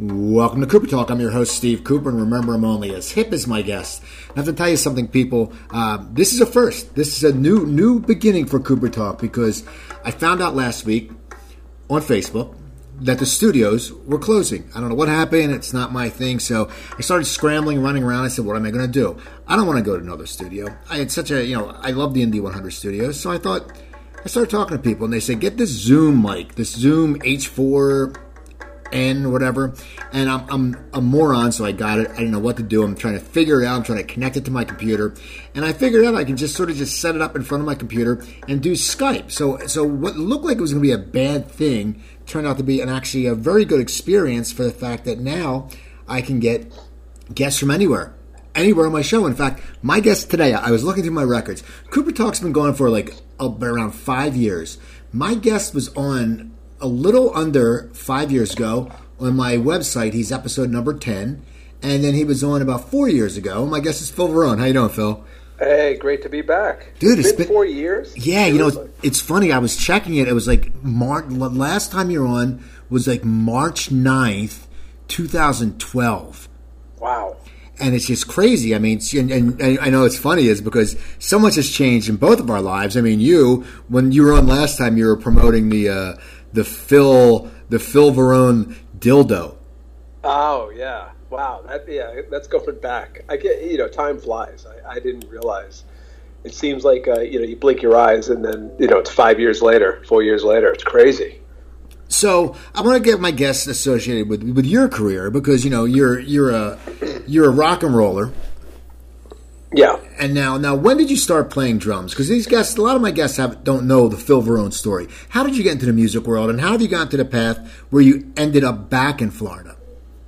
Welcome to Cooper Talk. I'm your host, Steve Cooper, and remember, I'm only as hip as my guest. I have to tell you something, people. Uh, this is a first. This is a new new beginning for Cooper Talk because I found out last week on Facebook that the studios were closing. I don't know what happened. It's not my thing. So I started scrambling, running around. I said, what am I going to do? I don't want to go to another studio. I had such a, you know, I love the Indie 100 studios. So I thought, I started talking to people and they said, get this Zoom mic, this Zoom H4 N whatever. And I'm, I'm a moron, so I got it. I didn't know what to do. I'm trying to figure it out. I'm trying to connect it to my computer, and I figured out I can just sort of just set it up in front of my computer and do Skype. So so what looked like it was going to be a bad thing turned out to be an actually a very good experience for the fact that now I can get guests from anywhere. Anywhere on my show. In fact, my guest today, I was looking through my records. Cooper Talk's been going for like uh, around five years. My guest was on a little under five years ago on my website. He's episode number 10. And then he was on about four years ago. My guest is Phil Varone. How you doing, Phil? Hey, great to be back. Dude, it's it's been, been- four years. Yeah, you know, it's funny. I was checking it. It was like March. Last time you were on was like March 9th, 2012. Wow. And it's just crazy. I mean, and, and, and I know it's funny is because so much has changed in both of our lives. I mean, you when you were on last time, you were promoting the uh, the Phil the Phil Varone dildo. Oh yeah. Wow. That yeah. That's going back. I get you know time flies. I, I didn't realize. It seems like uh, you know you blink your eyes and then you know it's five years later, four years later. It's crazy. So I want to get my guests associated with with your career because you know you're you're a you're a rock and roller. And now, now, when did you start playing drums? Because these guests, a lot of my guests have don't know the Phil Varone story. How did you get into the music world, and how have you gotten to the path where you ended up back in Florida?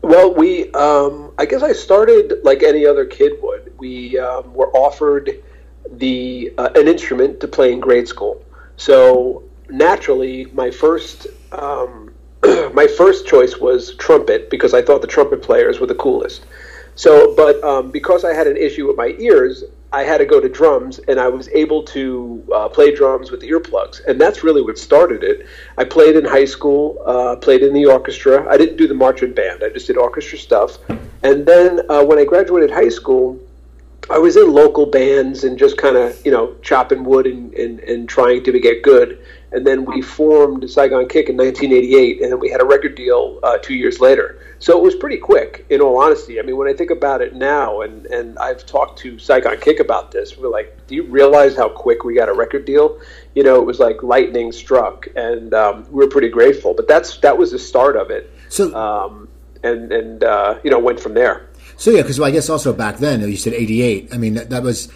Well, we, um, I guess I started like any other kid would. We um, were offered the uh, an instrument to play in grade school. So naturally, my first um, my first choice was trumpet because I thought the trumpet players were the coolest. So, but um, because I had an issue with my ears, I had to go to drums, and I was able to uh, play drums with earplugs, and that's really what started it. I played in high school, uh, played in the orchestra. I didn't do the marching band; I just did orchestra stuff. And then uh, when I graduated high school, I was in local bands and just kind of you know chopping wood and, and, and trying to get good. And then we formed Saigon Kick in 1988, and then we had a record deal uh, two years later. So it was pretty quick, in all honesty. I mean, when I think about it now, and, and I've talked to Saigon Kick about this, we're like, do you realize how quick we got a record deal? You know, it was like lightning struck, and um, we were pretty grateful. But that's that was the start of it. So, um, and and uh, you know went from there. So yeah, because I guess also back then you said '88. I mean that, that was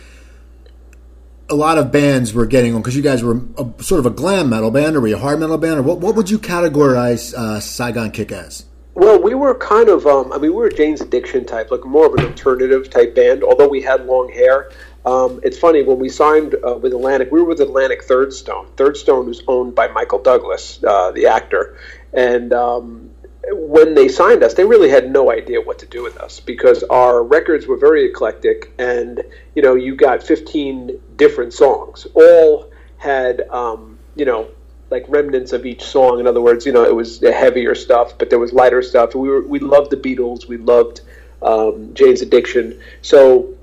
a lot of bands were getting on because you guys were a, sort of a glam metal band, or were you a hard metal band, or what? What would you categorize uh, Saigon Kick as? Well, we were kind of, um, I mean, we were Jane's Addiction type, like more of an alternative type band, although we had long hair. Um, it's funny, when we signed uh, with Atlantic, we were with Atlantic Third Stone. Third Stone was owned by Michael Douglas, uh, the actor. And um, when they signed us, they really had no idea what to do with us because our records were very eclectic. And, you know, you got 15 different songs, all had, um, you know, like remnants of each song. In other words, you know, it was heavier stuff, but there was lighter stuff. We were we loved the Beatles, we loved um, Jane's Addiction, so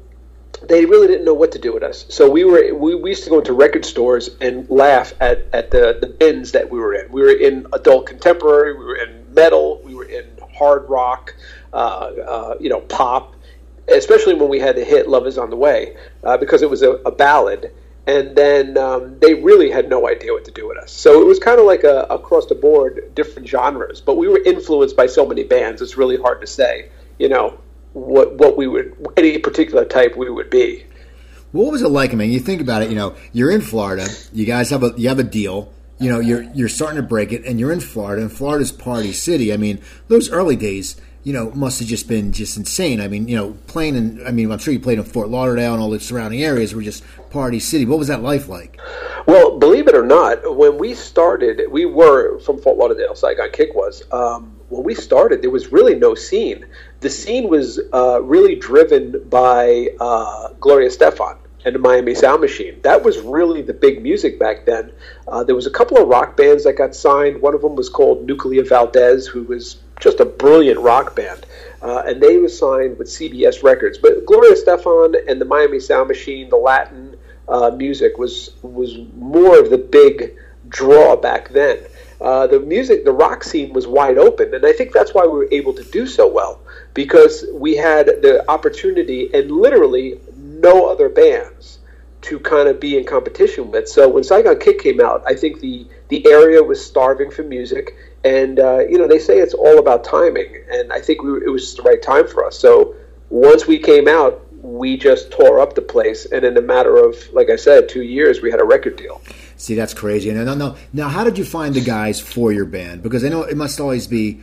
they really didn't know what to do with us. So we were we, we used to go into record stores and laugh at, at the, the bins that we were in. We were in adult contemporary, we were in metal, we were in hard rock, uh, uh, you know, pop. Especially when we had the hit "Love Is on the Way," uh, because it was a, a ballad and then um, they really had no idea what to do with us. So it was kind of like a across the board different genres, but we were influenced by so many bands. It's really hard to say, you know, what what we would any particular type we would be. What was it like? I mean, you think about it. You know, you're in Florida. You guys have a you have a deal. You know, you're you're starting to break it, and you're in Florida, and Florida's party city. I mean, those early days, you know, must have just been just insane. I mean, you know, playing in. I mean, I'm sure you played in Fort Lauderdale and all the surrounding areas were just party city. What was that life like? Well, believe it or not, when we started, we were from Fort Lauderdale. Saigon Kick was. Um, when we started, there was really no scene. The scene was uh, really driven by uh, Gloria Estefan and the Miami Sound Machine. That was really the big music back then. Uh, there was a couple of rock bands that got signed. One of them was called Nuclear Valdez, who was just a brilliant rock band. Uh, and they were signed with CBS Records. But Gloria Estefan and the Miami Sound Machine, the Latin uh, music was was more of the big draw back then. Uh, the music, the rock scene was wide open, and I think that's why we were able to do so well because we had the opportunity and literally no other bands to kind of be in competition with. So when Saigon Kick came out, I think the the area was starving for music, and uh, you know they say it's all about timing, and I think we, it was the right time for us. So once we came out, we just tore up the place, and in a matter of, like I said, two years, we had a record deal. See, that's crazy. No, no, no. Now, how did you find the guys for your band? Because I know it must always be,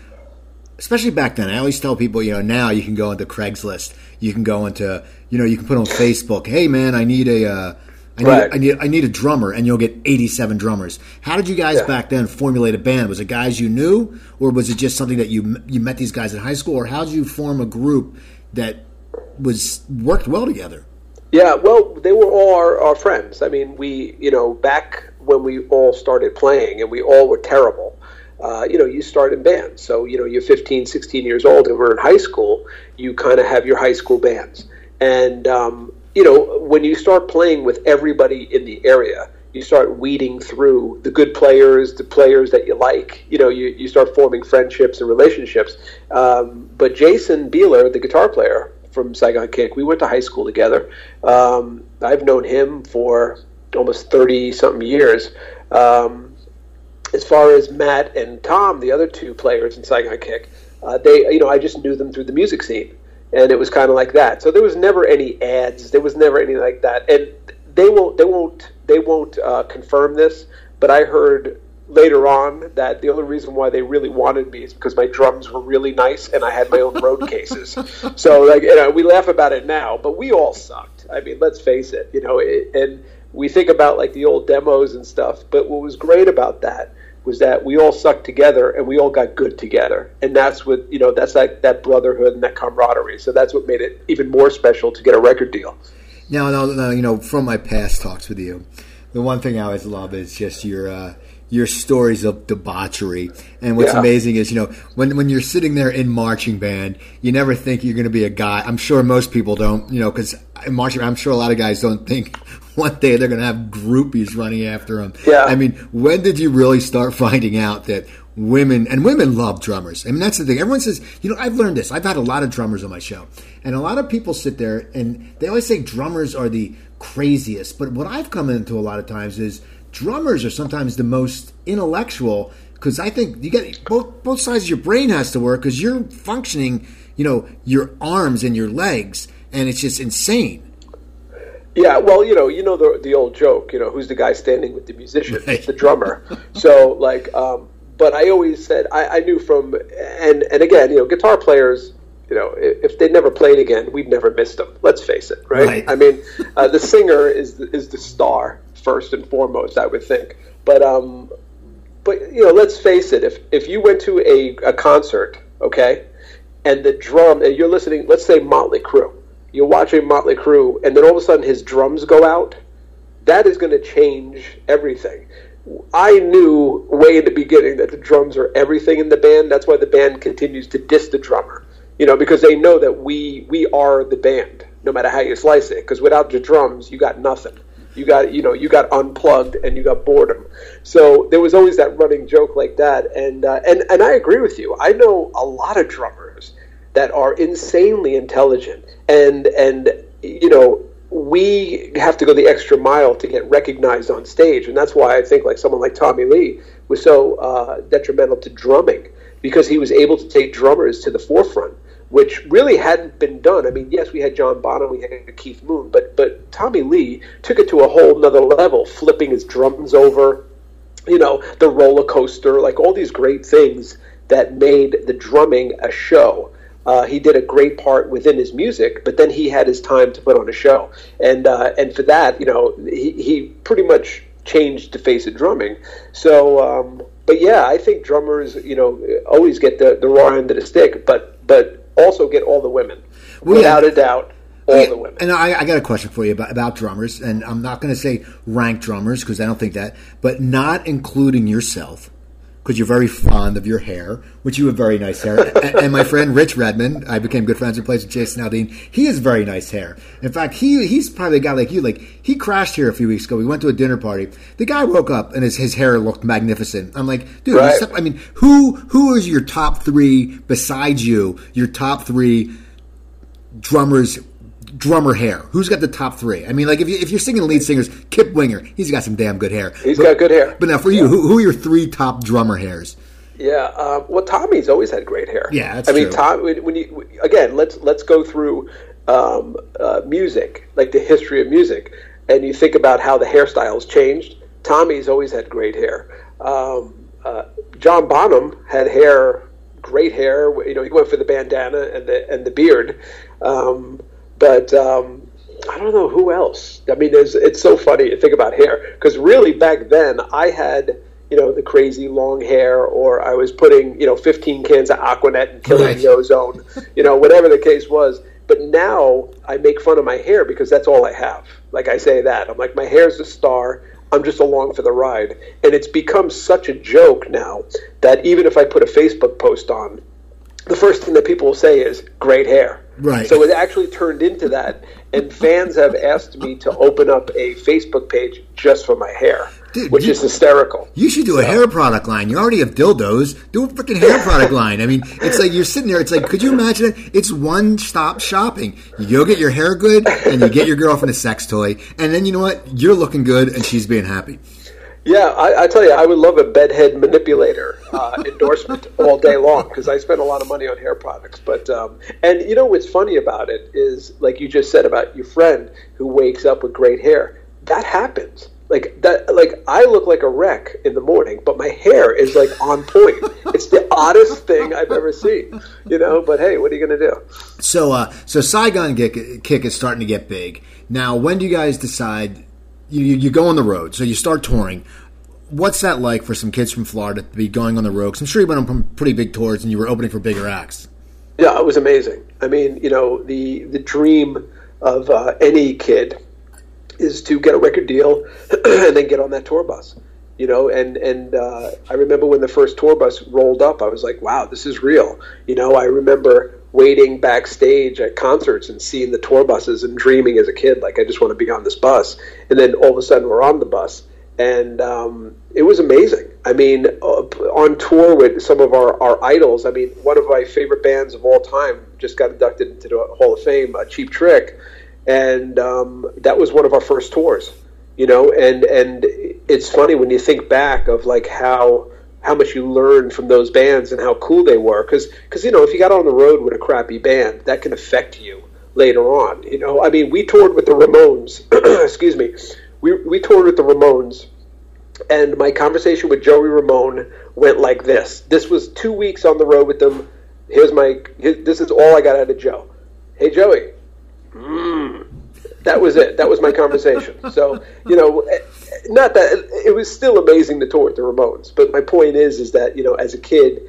especially back then. I always tell people, you know, now you can go into Craigslist, you can go into, you know, you can put on Facebook, hey man, I need a, uh, I need, right. I need, I need a drummer, and you'll get eighty-seven drummers. How did you guys yeah. back then formulate a band? Was it guys you knew, or was it just something that you you met these guys in high school, or how did you form a group that was worked well together? Yeah, well, they were all our, our friends. I mean, we, you know, back when we all started playing and we all were terrible, uh, you know, you start in bands. So, you know, you're 15, 16 years old and we're in high school, you kind of have your high school bands. And, um, you know, when you start playing with everybody in the area, you start weeding through the good players, the players that you like. You know, you, you start forming friendships and relationships. Um, but Jason Bieler, the guitar player, from Saigon Kick. We went to high school together. Um, I've known him for almost 30 something years. Um, as far as Matt and Tom, the other two players in Saigon Kick, uh, they, you know, I just knew them through the music scene. And it was kind of like that. So there was never any ads. There was never anything like that. And they won't, they won't, they won't uh, confirm this. But I heard later on that the only reason why they really wanted me is because my drums were really nice and I had my own road cases. So like you know, we laugh about it now, but we all sucked. I mean, let's face it. You know, it, and we think about like the old demos and stuff. But what was great about that was that we all sucked together and we all got good together, and that's what you know. That's like that brotherhood and that camaraderie. So that's what made it even more special to get a record deal. Now, now, now you know, from my past talks with you, the one thing I always love is just your. Uh, your stories of debauchery. And what's yeah. amazing is, you know, when when you're sitting there in marching band, you never think you're going to be a guy. I'm sure most people don't, you know, because in marching, I'm sure a lot of guys don't think one day they're going to have groupies running after them. Yeah. I mean, when did you really start finding out that women and women love drummers? I mean, that's the thing. Everyone says, you know, I've learned this. I've had a lot of drummers on my show, and a lot of people sit there and they always say drummers are the craziest. But what I've come into a lot of times is drummers are sometimes the most intellectual because I think you get both both sides of your brain has to work because you're functioning, you know, your arms and your legs, and it's just insane. Yeah, well, you know, you know the the old joke, you know, who's the guy standing with the musician, right. the drummer. so, like, um, but I always said I, I knew from and and again, you know, guitar players you know, if they never played again, we'd never missed them. Let's face it, right? right. I mean, uh, the singer is the, is the star first and foremost, I would think. But um, but you know, let's face it. If if you went to a, a concert, okay, and the drum, and you're listening, let's say Motley Crue, you're watching Motley Crue, and then all of a sudden his drums go out, that is going to change everything. I knew way in the beginning that the drums are everything in the band. That's why the band continues to diss the drummer, you know, because they know that we we are the band, no matter how you slice it. Because without the drums, you got nothing. You got you know you got unplugged and you got boredom. So there was always that running joke like that, and uh, and and I agree with you. I know a lot of drummers that are insanely intelligent, and and you know we have to go the extra mile to get recognized on stage, and that's why I think like someone like Tommy Lee was so uh, detrimental to drumming because he was able to take drummers to the forefront which really hadn't been done. I mean, yes, we had John Bonham, we had Keith Moon, but but Tommy Lee took it to a whole nother level, flipping his drums over, you know, the roller coaster, like all these great things that made the drumming a show. Uh, he did a great part within his music, but then he had his time to put on a show, and uh, and for that, you know, he, he pretty much changed the face of drumming. So, um, but yeah, I think drummers, you know, always get the the raw end of the stick, but but also get all the women, well, without yeah. a doubt. All the women. And I, I, got a question for you about, about drummers, and I'm not going to say rank drummers because I don't think that, but not including yourself, because you're very fond of your hair, which you have very nice hair. and, and, my friend Rich Redmond, I became good friends with, plays with Jason Aldean. He has very nice hair. In fact, he he's probably a guy like you. Like he crashed here a few weeks ago. We went to a dinner party. The guy woke up and his his hair looked magnificent. I'm like, dude, right. I mean, who who is your top three besides you? Your top three drummers drummer hair? Who's got the top three? I mean, like if, you, if you're singing the lead singers, Kip Winger, he's got some damn good hair. He's but, got good hair. But now for you, yeah. who, who, are your three top drummer hairs? Yeah, uh, well, Tommy's always had great hair. Yeah, that's I true. mean, Tom. When you again, let's let's go through um, uh, music, like the history of music, and you think about how the hairstyles changed. Tommy's always had great hair. Um, uh, John Bonham had hair, great hair. You know, he went for the bandana and the and the beard. Um, but um, I don't know who else. I mean, it's so funny to think about hair because really back then I had you know the crazy long hair, or I was putting you know 15 cans of Aquanet and killing right. the ozone, you know whatever the case was. But now I make fun of my hair because that's all I have. Like I say that I'm like my hair's a star. I'm just along for the ride, and it's become such a joke now that even if I put a Facebook post on, the first thing that people will say is "great hair." Right. So it actually turned into that, and fans have asked me to open up a Facebook page just for my hair, Dude, which you, is hysterical. You should do so. a hair product line. You already have dildos. Do a freaking hair product line. I mean, it's like you're sitting there. It's like, could you imagine it? It's one stop shopping. You go get your hair good, and you get your girlfriend a sex toy, and then you know what? You're looking good, and she's being happy. Yeah, I, I, tell you, I would love a bedhead manipulator uh, endorsement all day long because I spend a lot of money on hair products. But um, and you know what's funny about it is, like you just said about your friend who wakes up with great hair. That happens. Like that. Like I look like a wreck in the morning, but my hair is like on point. it's the oddest thing I've ever seen. You know. But hey, what are you going to do? So, uh, so Saigon kick, kick is starting to get big now. When do you guys decide? You, you go on the road, so you start touring. What's that like for some kids from Florida to be going on the road? Cause I'm sure you went on pretty big tours and you were opening for bigger acts. Yeah, it was amazing. I mean, you know, the the dream of uh, any kid is to get a record deal and then get on that tour bus. You know, and and uh, I remember when the first tour bus rolled up, I was like, "Wow, this is real." You know, I remember waiting backstage at concerts and seeing the tour buses and dreaming as a kid, like I just want to be on this bus. And then all of a sudden we're on the bus, and um, it was amazing. I mean, uh, on tour with some of our, our idols. I mean, one of my favorite bands of all time just got inducted into the Hall of Fame, uh, Cheap Trick, and um, that was one of our first tours. You know, and and it's funny when you think back of like how how much you learned from those bands and how cool they were. Because, because you know, if you got on the road with a crappy band, that can affect you later on. You know, I mean, we toured with the Ramones. excuse me, we we toured with the Ramones, and my conversation with Joey Ramone went like this. This was two weeks on the road with them. Here's my. this is all I got out of Joe. Hey, Joey. Mm. That was it. That was my conversation. So you know not that it was still amazing to tour with the Ramones, but my point is, is that you know, as a kid,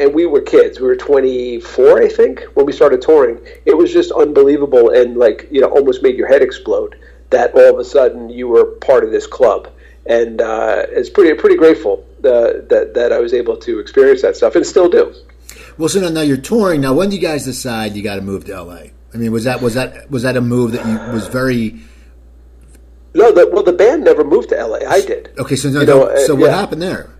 and we were kids, we were 24, I think, when we started touring. It was just unbelievable, and like you know, almost made your head explode that all of a sudden you were part of this club, and uh, it's pretty pretty grateful uh, that that I was able to experience that stuff, and still do. Well, so now you're touring. Now, when do you guys decide you got to move to LA? I mean, was that was that was that a move that you was very no, the, well, the band never moved to LA. I did. Okay, so no, you know, so uh, what yeah. happened there?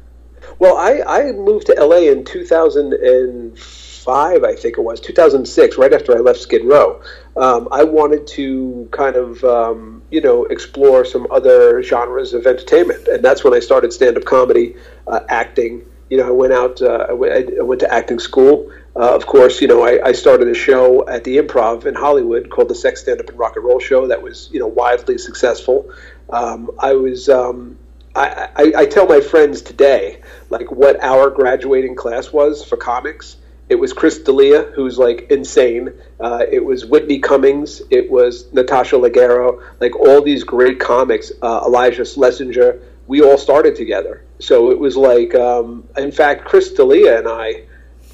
Well, I, I moved to LA in 2005, I think it was 2006, right after I left Skid Row. Um, I wanted to kind of um, you know explore some other genres of entertainment, and that's when I started stand up comedy, uh, acting. You know, I went out. Uh, I, went, I went to acting school. Uh, of course, you know, I, I, started a show at the Improv in Hollywood called the Sex Stand Up and Rock and Roll Show that was, you know, wildly successful. Um, I was, um, I, I, I, tell my friends today, like, what our graduating class was for comics. It was Chris D'Elia, who's like insane. Uh, it was Whitney Cummings. It was Natasha Leggero. Like all these great comics. Uh, Iliza Shlesinger. We all started together. So it was like, um, in fact, Chris D'Elia and I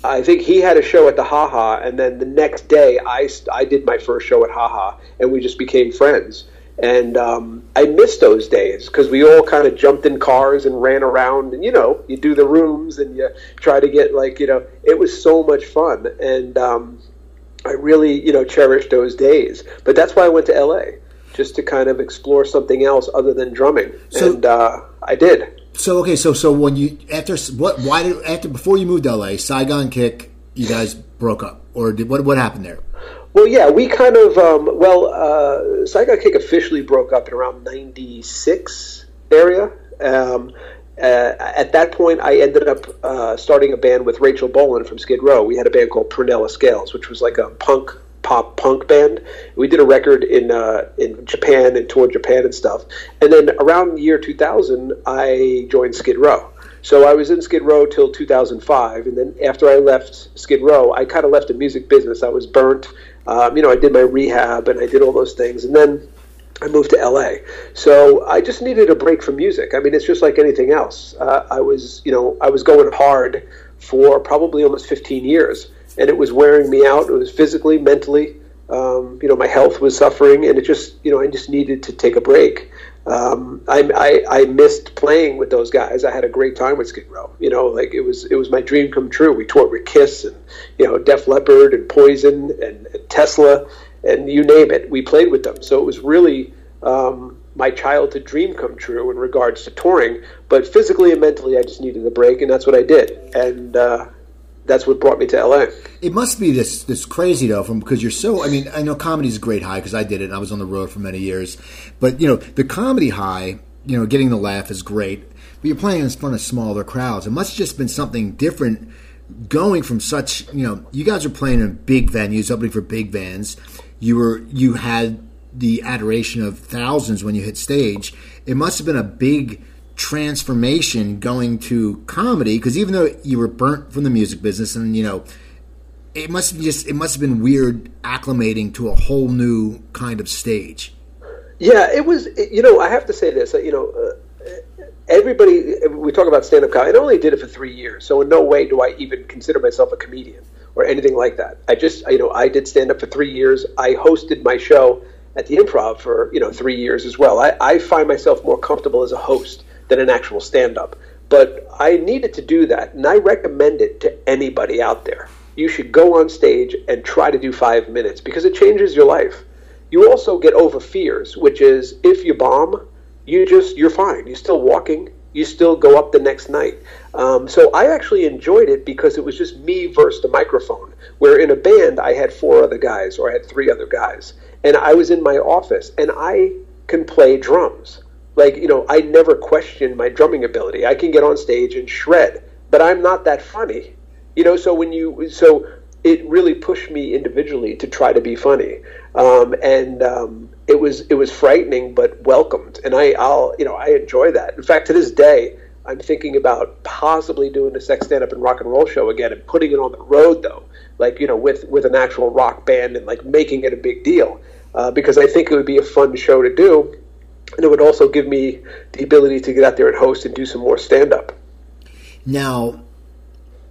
I think he had a show at the Haha, and then the next day I, I did my first show at Haha, and we just became friends. And um, I miss those days because we all kind of jumped in cars and ran around, and you know, you do the rooms and you try to get like you know, it was so much fun, and um, I really you know cherish those days. But that's why I went to LA just to kind of explore something else other than drumming, so, and uh, I did. So okay, so so when you after what why did after before you moved to LA, Saigon Kick, you guys broke up, or did what what happened there? Well, yeah, we kind of um, well, uh, Saigon Kick officially broke up in around '96 area. Um, uh, at that point, I ended up uh, starting a band with Rachel Bolan from Skid Row. We had a band called Prunella Scales, which was like a punk pop punk band. We did a record in uh, in Japan and toured Japan and stuff. And then around the year 2000, I joined Skid Row. So I was in Skid Row till 2005, and then after I left Skid Row, I kind of left the music business. I was burnt. Um, you know, I did my rehab and I did all those things, and then I moved to LA. So I just needed a break from music. I mean, it's just like anything else. Uh, I was, you know, I was going hard for probably almost 15 years, and it was wearing me out. It was physically, mentally. Um, you know, my health was suffering, and it just, you know, I just needed to take a break um, I, I, I missed playing with those guys. I had a great time with Skid Row. You know, like it was it was my dream come true. We toured with Kiss and you know Def Leppard and Poison and, and Tesla and you name it. We played with them. So it was really um, my childhood dream come true in regards to touring. But physically and mentally, I just needed a break, and that's what I did. And uh, that's what brought me to LA. It must be this this crazy though, from because you're so. I mean, I know comedy's a great high because I did it. and I was on the road for many years, but you know the comedy high, you know, getting the laugh is great. But you're playing in front of smaller crowds. It must have just been something different going from such. You know, you guys are playing in big venues, opening for big bands. You were you had the adoration of thousands when you hit stage. It must have been a big transformation going to comedy because even though you were burnt from the music business and you know it must have just it must have been weird acclimating to a whole new kind of stage. Yeah it was you know i have to say this you know uh, everybody we talk about stand-up comedy i only did it for three years so in no way do i even consider myself a comedian or anything like that. I just you know i did stand-up for three years. I hosted my show at the improv for you know three years as well. I, I find myself more comfortable as a host than an actual stand up. But I needed to do that, and I recommend it to anybody out there. You should go on stage and try to do five minutes because it changes your life. You also get over fears, which is if you bomb, you just you're fine. You're still walking. You still go up the next night. Um, so I actually enjoyed it because it was just me versus the microphone. Where in a band I had four other guys or I had three other guys, and I was in my office and I can play drums like you know i never question my drumming ability. I can get on stage and shred but i'm not that funny. You know so when you so it really pushed me individually to try to be funny. Um, and um, it was it was frightening but welcomed. And i i'll you know i enjoy that. In fact to this day i'm thinking about possibly doing a sex stand up and rock and roll show again and putting it on the road though. Like you know with with an actual rock band and like making it a big deal. Uh, because i think it would be a fun show to do and it would also give me the ability to get out there and host and do some more stand up. Now,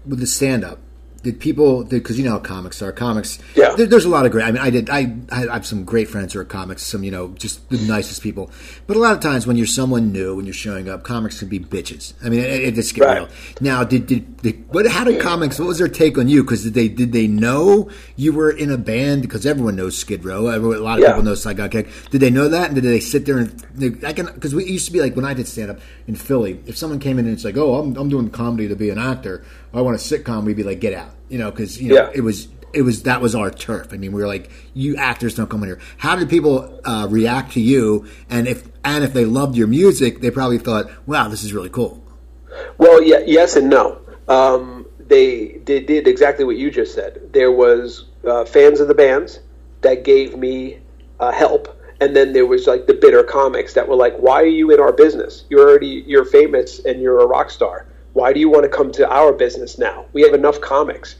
with the stand up, did people because you know how comics are. Comics yeah. there, there's a lot of great i mean i did I, I have some great friends who are comics some you know just the nicest people. But a lot of times when you're someone new when you're showing up comics can be bitches. I mean it, it just get right. real now did, did, did what how did comics what was their take on you? Because did they did they know you were in a band? Because everyone knows skid row. A lot of yeah. people know saigon kick. Did they know that? And did they sit there and i can because we used to be like when i did stand up in philly if someone came in and it's like oh i'm, I'm doing comedy to be an actor I want a sitcom, we'd be like, get out, you know, because you know yeah. it was it was that was our turf. I mean, we were like, you actors don't come in here. How did people uh, react to you? And if and if they loved your music, they probably thought, wow, this is really cool. Well, yeah, yes and no. Um, they, they did exactly what you just said. There was uh, fans of the bands that gave me uh, help, and then there was like the bitter comics that were like, "Why are you in our business? You're already you're famous and you're a rock star." Why do you want to come to our business now? We have enough comics.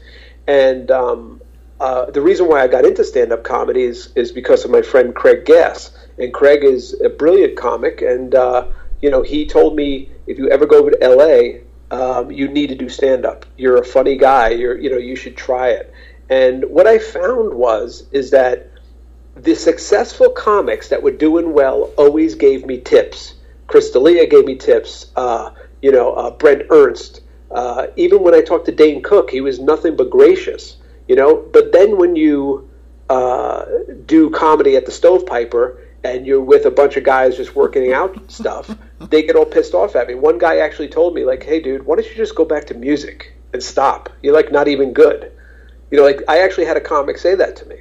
And um, uh, the reason why I got into stand up comedy is, is because of my friend Craig Gass. And Craig is a brilliant comic. And, uh, you know, he told me if you ever go over to LA, um, you need to do stand up. You're a funny guy. You're, you know, you should try it. And what I found was, is that the successful comics that were doing well always gave me tips. Chris D'Elia gave me tips. Uh, you know, uh, Brent Ernst. Uh, even when I talked to Dane Cook, he was nothing but gracious. You know, but then when you uh, do comedy at the Stovepiper and you're with a bunch of guys just working out stuff, they get all pissed off at me. One guy actually told me, like, "Hey, dude, why don't you just go back to music and stop? You're like not even good." You know, like I actually had a comic say that to me.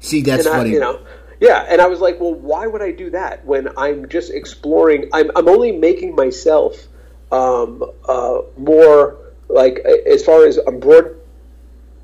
See, that's and funny. I, you know, yeah, and I was like, well, why would I do that when I'm just exploring? I'm I'm only making myself um, uh, more like as far as I'm broad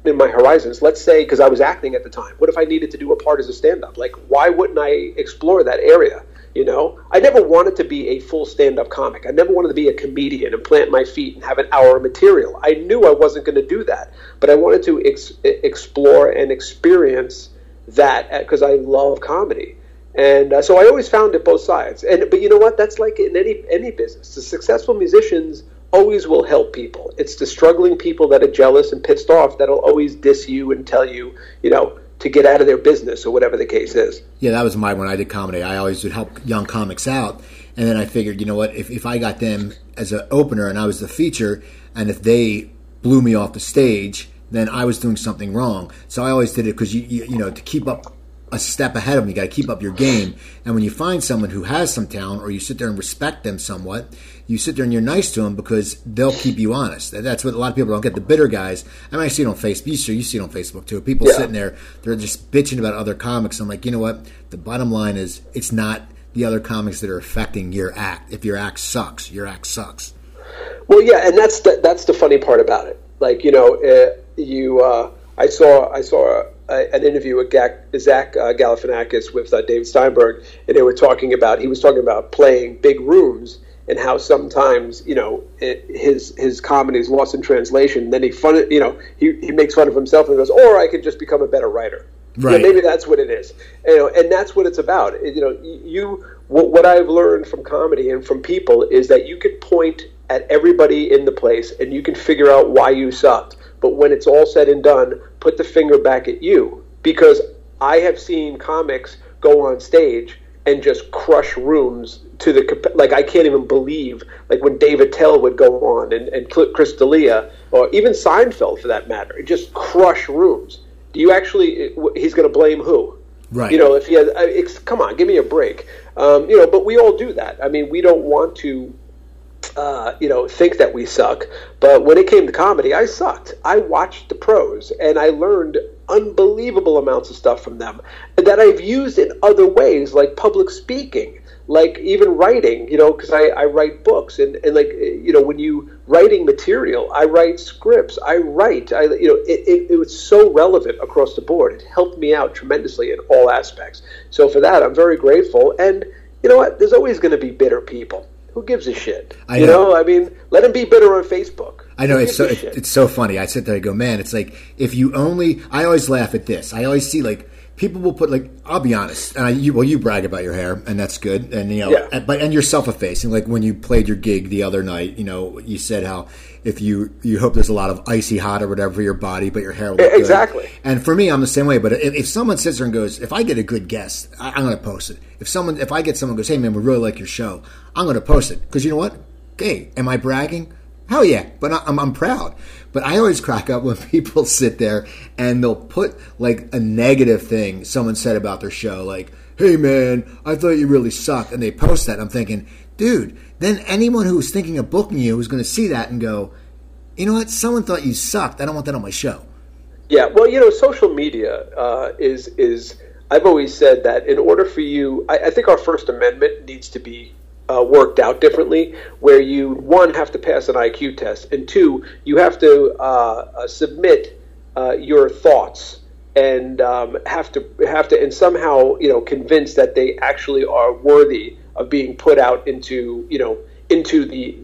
in my horizons. Let's say because I was acting at the time. What if I needed to do a part as a stand-up? Like, why wouldn't I explore that area? You know, I never wanted to be a full stand-up comic. I never wanted to be a comedian and plant my feet and have an hour of material. I knew I wasn't going to do that, but I wanted to ex- explore and experience that because I love comedy. And uh, so I always found it both sides. And but you know what? That's like in any any business. The successful musicians always will help people. It's the struggling people that are jealous and pissed off that'll always diss you and tell you, you know, to get out of their business or whatever the case is. Yeah, that was my when I did comedy. I always would help young comics out, and then I figured, you know what, if if I got them as an opener and I was the feature, and if they blew me off the stage, then I was doing something wrong. So I always did it because you, you you know to keep up a step ahead of them. You got to keep up your game. And when you find someone who has some talent, or you sit there and respect them somewhat, you sit there and you're nice to them because they'll keep you honest. That's what a lot of people don't get. The bitter guys. I mean, I see it on Facebook. You see, you see it on Facebook too. People Yeah. sitting there, they're just bitching about other comics. I'm like, you know what? The bottom line is, it's not the other comics that are affecting your act. If your act sucks, your act sucks. Well, yeah, and that's the, that's the funny part about it. Like you know, uh, you uh, I saw I saw a, an interview with Gak, Zach uh, Galifianakis with uh, David Steinberg, and they were talking about he was talking about playing big rooms and how sometimes you know it, his his comedy is lost in translation. Then he fun you know he, he makes fun of himself and goes, or I could just become a better writer. You know, Right. maybe that's what it is. You know, and that's what it's about. You know, you what, what I've learned from comedy and from people is that you could point at everybody in the place and you can figure out why you sucked. But when it's all said and done, put the finger back at you because I have seen comics go on stage and just crush rooms to the like I can't even believe like when Dave Attell would go on and, and Chris D'Elia or even Seinfeld for that matter, just crush rooms. Do you actually? He's going to blame who? Right. You know, if he has, it's, come on, give me a break. Um, you know, but we all do that. I mean, we don't want to, uh, you know, think that we suck. But when it came to comedy, I sucked. I watched the pros and I learned unbelievable amounts of stuff from them that I've used in other ways, like public speaking. Like even writing, you know, because I, I write books and, and like you know when you writing material, I write scripts, I write, I you know it, it, it was so relevant across the board. It helped me out tremendously in all aspects. So for that, I'm very grateful. And you know what? There's always going to be bitter people. Who gives a shit? I you know. know, I mean, let them be bitter on Facebook. I know Who it's so it's, so funny. I sit there and go, man, it's like if you only. I always laugh at this. I always see like people will put like I'll be honest, and I, you well you brag about your hair, and that's good, and you know, Yeah. and- but and you're self effacing. Like when you played your gig the other night, you know, you said how if you you hope there's a lot of icy hot or whatever for your body, but your hair will look good. Exactly. And for me, I'm the same way. But if, if someone sits there and goes, if I get a good guest, I, I'm going to post it. If someone, if I get someone goes, hey man, we really like your show, I'm going to post it because you know what? Hey, am I bragging? Hell yeah, but I'm, I'm proud. But I always crack up when people sit there and they'll put like a negative thing someone said about their show, like, hey man, I thought you really sucked. And they post that. I'm thinking, dude, then anyone who's thinking of booking you is going to see that and go, you know what? Someone thought you sucked. I don't want that on my show. Yeah, well, you know, social media uh, is is. I've always said that in order for you, I, I think our First Amendment needs to be uh, worked out differently. Where you one have to pass an IQ test, and two, you have to uh, uh, submit uh, your thoughts and um, have to have to and somehow you know convince that they actually are worthy of being put out into you know into the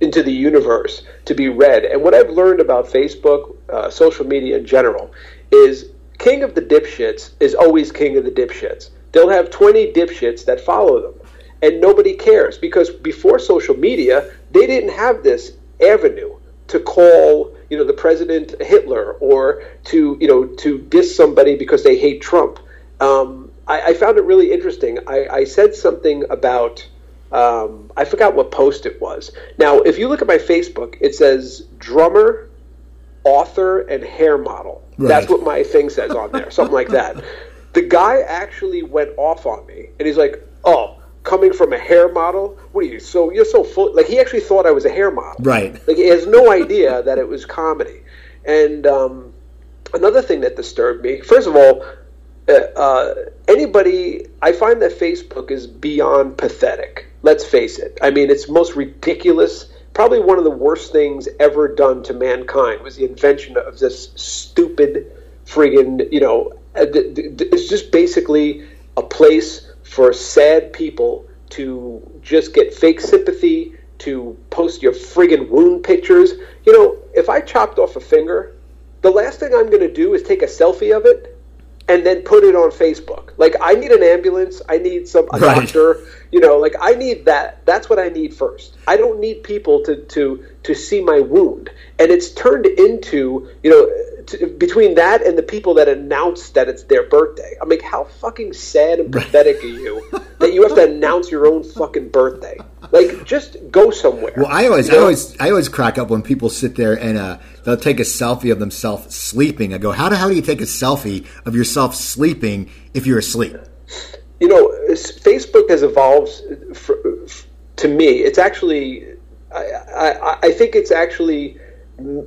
into the universe to be read. And what I've learned about Facebook, uh, social media in general, is king of the dipshits is always king of the dipshits. They'll have 20 dipshits that follow them, and nobody cares because before social media, they didn't have this avenue to call you know the president Hitler or to you know to diss somebody because they hate Trump. Um, I, I, found it really interesting. I, I said something about um, I forgot what post it was. Now, if you look at my Facebook, it says drummer, author, and hair model. Right. That's what my thing says on there, something like that. The guy actually went off on me, and he's like, "Oh." Coming from a hair model, what are you? So you're so full. Like he actually thought I was a hair model, right? Like he has no idea that it was comedy. And um, another thing that disturbed me, first of all, uh, uh, anybody, I find that Facebook is beyond pathetic. Let's face it. I mean, it's most ridiculous. Probably one of the worst things ever done to mankind was the invention of this stupid friggin', you know, uh, it's just basically a place for sad people to just get fake sympathy, to post your friggin' wound pictures. You know, if I chopped off a finger, the last thing I'm going to do is take a selfie of it and then put it on Facebook. Like I need an ambulance, I need some a right. doctor, you know, like I need that. That's what I need first. I don't need people to to to see my wound. And it's turned into, you know, to, between that and the people that announce that it's their birthday. I'm like, how fucking sad and pathetic are you that you have to announce your own fucking birthday? Like, just go somewhere. Well, I always, you know? I always, I always crack up when people sit there and uh, they'll take a selfie of themselves sleeping. I go, how the hell do you take a selfie of yourself sleeping if you're asleep? You know, Facebook has evolved. For, to me, it's actually, I, I, I think it's actually.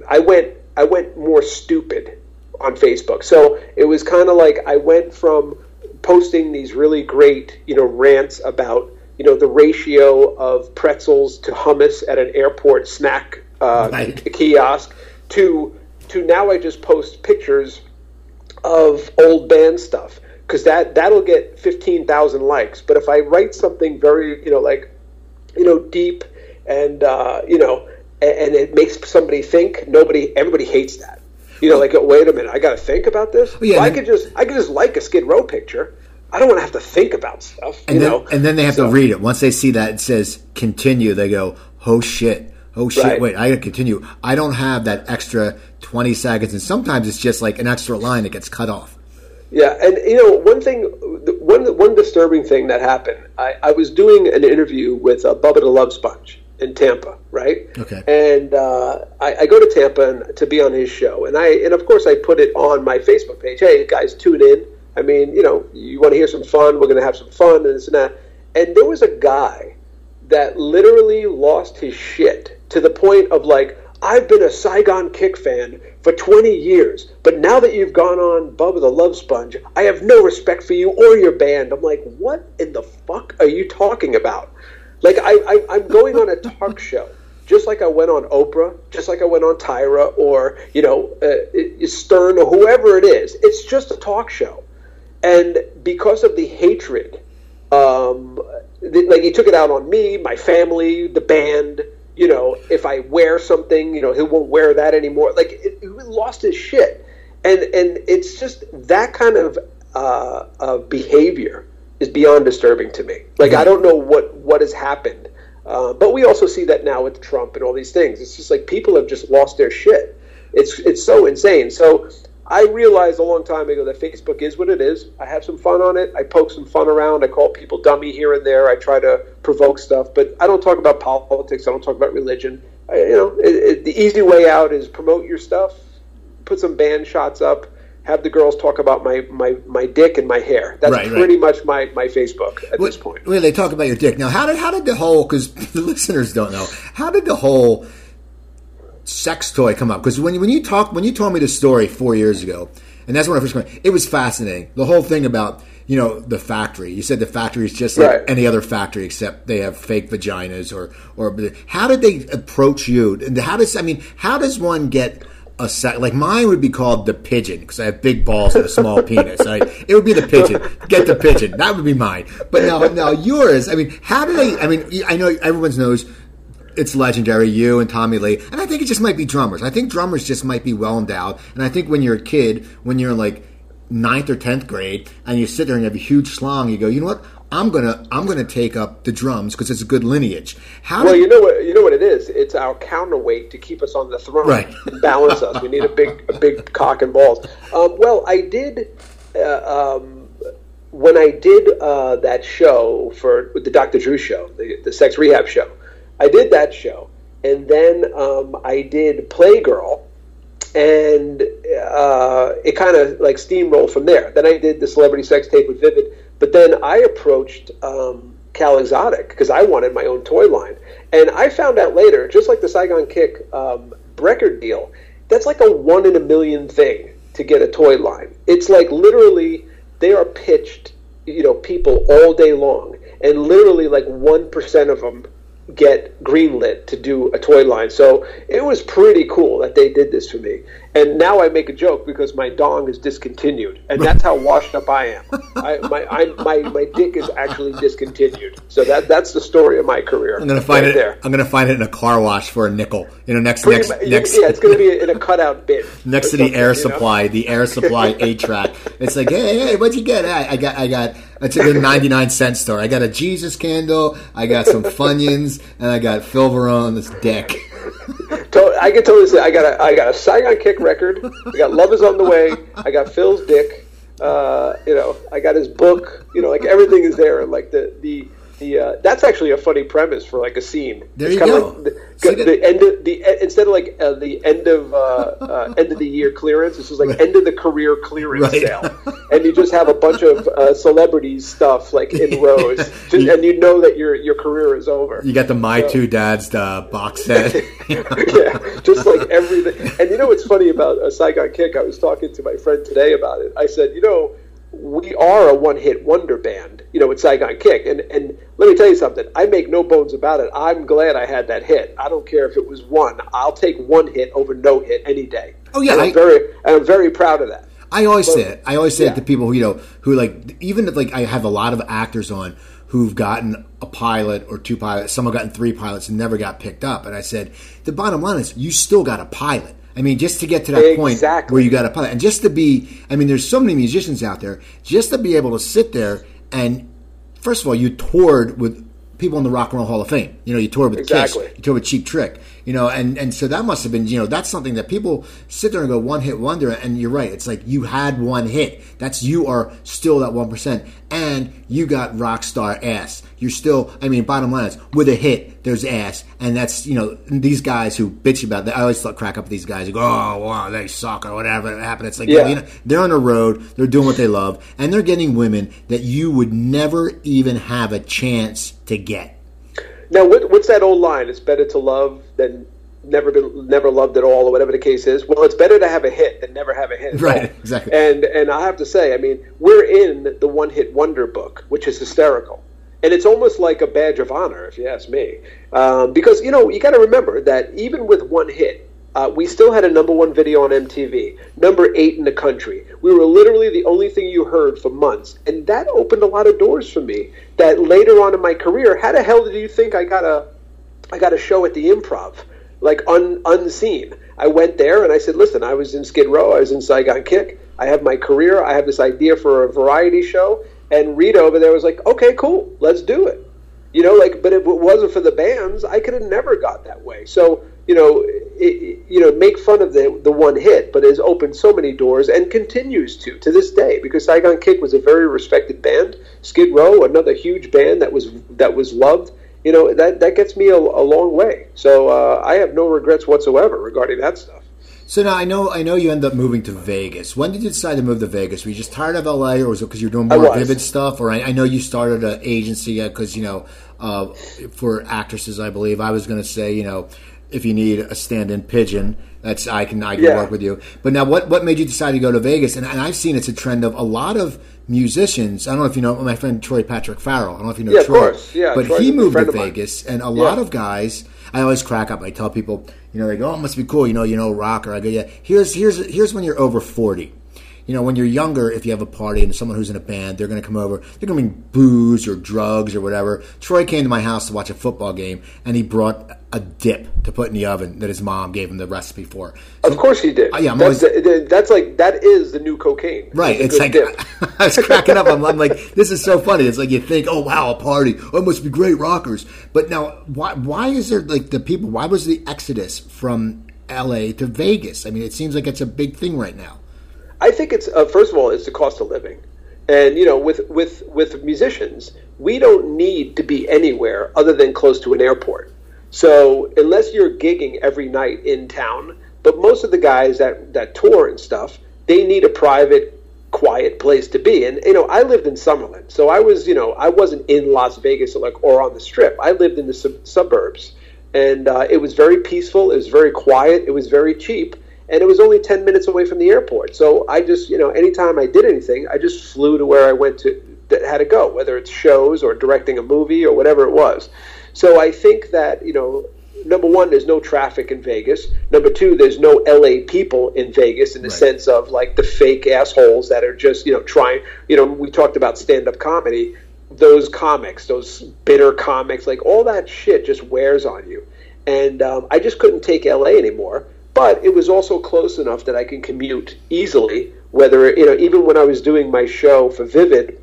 I went I went more stupid on Facebook. So it was kind of like I went from posting these really great, you know, rants about, you know, the ratio of pretzels to hummus at an airport snack uh, right. kiosk to to now I just post pictures of old band stuff because that that'll get fifteen thousand likes. But if I write something very, you know, like, you know, deep and uh, you know and it makes somebody think. Nobody, everybody hates that. You know, like wait a minute, I got to think about this. Well, yeah, well, I could just, I could just like a Skid Row picture. I don't want to have to think about stuff. And then, know? and then they have so, to read it. Once they see that it says continue, they go, "Oh shit, oh shit, right. wait, I got to continue." I don't have that extra twenty seconds, and sometimes it's just like an extra line that gets cut off. Yeah, and you know one thing, one one disturbing thing that happened. I, I was doing an interview with uh, Bubba the Love Sponge, in Tampa, right? Okay. And uh, I, I, go to Tampa and, to be on his show, and I and of course I put it on my Facebook page. Hey guys, tune in. I mean, you know, you want to hear some fun? We're going to have some fun and this and that. And there was a guy that literally lost his shit to the point of like, I've been a Saigon Kick fan for 20 years, but now that you've gone on Bubba the Love Sponge, I have no respect for you or your band. I'm like, what in the fuck are you talking about? Like I, I am going on a talk show, just like I went on Oprah, just like I went on Tyra or you know uh, Stern or whoever it is. It's just a talk show, and because of the hatred, um, like he took it out on me, my family, the band. You know, if I wear something, you know, he won't wear that anymore. Like he lost his shit, and and it's just that kind of uh, uh, behavior is beyond disturbing to me. Like I don't know what what has happened, uh, but we also see that now with Trump and all these things. It's just like people have just lost their shit. It's it's so insane. So I realized a long time ago that Facebook is what it is. I have some fun on it. I poke some fun around. I call people dummy here and there. I try to provoke stuff, but I don't talk about politics. I don't talk about religion. I, you know, it, it, the easy way out is promote your stuff, put some band shots up have the girls talk about my, my, my dick and my hair. That's right, pretty right. much my, my Facebook at well, this point. Well, they talk about your dick. Now, how did how did the whole because the listeners don't know how did the whole sex toy come up? Because when when you talk when you told me the story four years ago, and that's when I first came, it was fascinating. The whole thing about you know the factory. You said the factory is just like right. any other factory except they have fake vaginas or or. How did they approach you? And how does I mean how does one get a sec. Like mine would be called the pigeon because I have big balls and a small penis. Right? It would be the pigeon. Get the pigeon. That would be mine. But now, now yours. I mean, how do they? I mean, I know everyone knows it's legendary. You and Tommy Lee, and I think it just might be drummers. I think drummers just might be well endowed. And I think when you're a kid, when you're like ninth or tenth grade, and you sit there and you have a huge slong, you go, you know what? I'm gonna I'm gonna take up the drums because it's a good lineage. How? Well, you know what you know what it is. It's our counterweight to keep us on the throne, right? And balance us. We need a big a big cock and balls. Um, well, I did. Uh, um, when I did uh, that show for the Dr. Drew show, the, the sex rehab show, I did that show, and then um, I did Playgirl, and uh, it kind of like steamrolled from there. Then I did the celebrity sex tape with Vivid, but then I approached um, Cal Exotic because I wanted my own toy line, and I found out later, just like the Saigon Kick um, record deal, that's like a one in a million thing to get a toy line. It's like literally they are pitched, you know, people all day long, and literally like one percent of them get greenlit to do a toy line. So it was pretty cool that they did this for me. And now I make a joke because my dong is discontinued, and that's how washed up I am. I, my, I, my my dick is actually discontinued. So that that's the story of my career. I'm gonna find right it. there. I'm gonna find it in a car wash for a nickel. You know, next Pretty next mu- next yeah, it's to be in a cutout bin. next to the air you know? supply, the air supply A track. It's like, hey, hey, what'd you get? I, I got, I got. It's at the ninety nine cent store. I got a Jesus candle. I got some Funyuns, and I got Phil Varone's dick. I can totally say I got a I got a Saigon Kick record. I got Love Is on the Way. I got Phil's dick. Uh, you know, I got his book. You know, like everything is there. Like the the the uh, that's actually a funny premise for like a scene. There It's you go. Like the, a- the end of the instead of like uh, the end of uh, uh, end of the year clearance, this is like end of the career clearance Right. sale, and you just have a bunch of uh, celebrities stuff like in rows, just, and you know that your your career is over. You got the My Two Dads box set. yeah, just like everything. And you know what's funny about a Saigon Kick? I was talking to my friend today about it. I said, you know, we are a one-hit wonder band, you know, with Saigon Kick. And and let me tell you something. I make no bones about it. I'm glad I had that hit. I don't care if it was one. I'll take one hit over no hit any day. Oh, yeah, and I'm I- very, and I'm very proud of that. I always say it. I always say Yeah. it to people who you know who like even if, like I have a lot of actors on who've gotten a pilot or two pilots. Some have gotten three pilots and never got picked up. And I said the bottom line is you still got a pilot. I mean, just to get to that point Exactly. where you got a pilot, and just to be, I mean, there's so many musicians out there. Just to be able to sit there and, first of all, you toured with people in the Rock and Roll Hall of Fame. You know, you toured with Exactly. Kiss, you toured with Cheap Trick. You know, and and so that must have been, you know, that's something that people sit there and go one hit wonder. And you're right, it's like you had one hit. That's you are still that one percent, and you got rock star ass. You're still, I mean, bottom line is with a hit, there's ass, and that's you know these guys who bitch about that. I always thought crack up with these guys who go, oh wow, they suck or whatever happened. It's like Yeah. you know, they're on the road, they're doing what they love, and they're getting women that you would never even have a chance to get. Now, what, what's that old line? It's better to love than never been never loved at all, or whatever the case is. Well, it's better to have a hit than never have a hit. Right, exactly. And and I have to say, I mean, we're in the one hit wonder book, which is hysterical, and it's almost like a badge of honor, if you ask me, um, because you know you got to remember that even with one hit. Uh, we still had a number one video on MTV, number eight in the country. We were literally the only thing you heard for months, and that opened a lot of doors for me. That later on in my career, how the hell did you think I got a I got a show at the Improv, like un, unseen. I went there and I said, "Listen, I was in Skid Row, I was in Saigon Kick. I have my career. I have this idea for a variety show." And Rita over there was like, "Okay, cool, let's do it." You know, like, but if it wasn't for the bands, I could have never got that way. So, you know, it, you know, make fun of the the one hit, but has opened so many doors and continues to to this day because Saigon Kick was a very respected band. Skid Row, another huge band that was that was loved. You know, that that gets me a, a long way. So uh, I have no regrets whatsoever regarding that stuff. So now I know I know you end up moving to Vegas. When did you decide to move to Vegas? Were you just tired of LA, or was it because you're doing more vivid stuff? Or I, I know you started an agency because you know uh, for actresses, I believe. I was going to say you know if you need a stand-in pigeon, that's I can I can Yeah. work with you. But now, what what made you decide to go to Vegas? And, and I've seen it's a trend of a lot of musicians. I don't know if you know my friend Troy Patrick Farrell. I don't know if you know Yeah, of Troy, course. Yeah, but Troy's he moved to. Vegas, and a lot of guys. I always crack up. I tell people, you know, they go, "Oh, it must be cool." You know, you know, rocker. I go, "Yeah." Here's here's here's when you're over forty. You know, when you're younger, if you have a party and someone who's in a band, they're going to come over. They're going to bring booze or drugs or whatever. Troy came to my house to watch a football game, and he brought a dip to put in the oven that his mom gave him the recipe for. Of course he did. Uh, yeah, I'm that's, always- the- that's like that is the new cocaine. Right. It's like dip. I was cracking up. I'm, I'm like, this is so funny. It's like you think, oh wow, a party. Oh, it must be great rockers. But now, why why is there like the people? Why was the exodus from L.A. to Vegas? I mean, it seems like it's a big thing right now. I think it's uh, first of all, it's the cost of living, And you know, with with with musicians, we don't need to be anywhere other than close to an airport. So unless you're gigging every night in town, but most of the guys that that tour and stuff, they need a private quiet place to be. And you know, I lived in Summerlin, so I was you know I wasn't in Las Vegas or like or on the Strip. I lived in the sub- suburbs, and uh, it was very peaceful. It was very quiet. It was very cheap, and it was only ten minutes away from the airport. So I just you know anytime I did anything, I just flew to where I went to that had to go, whether it's shows or directing a movie or whatever it was. So I think that you know number one, there's no traffic in Vegas. Number two, there's no LA people in Vegas in the right. sense of like the fake assholes that are just, you know, trying, you know, we talked about stand up comedy. Those comics, those bitter comics, like all that shit just wears on you. And um, I just couldn't take LA anymore. But it was also close enough that I can commute easily. Whether, you know, even when I was doing my show for Vivid,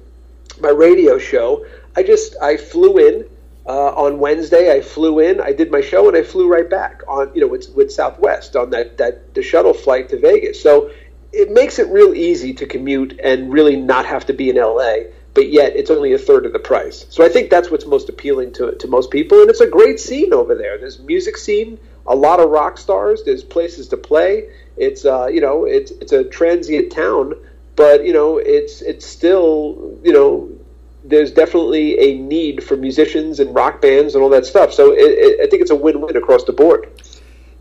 my radio show, I just, I flew in uh, on Wednesday, I flew in, I did my show, and I flew right back on, you know, with, with Southwest on that, that the shuttle flight to Vegas. So it makes it real easy to commute and really not have to be in LA, but yet it's only a third of the price. So I think that's what's most appealing to to most people, and it's a great scene over there. There's music scene, a lot of rock stars. There's places to play. It's uh, you know, it's it's a transient town, but you know, it's it's still you know there's definitely a need for musicians and rock bands and all that stuff. So it, it, I think it's a win-win across the board.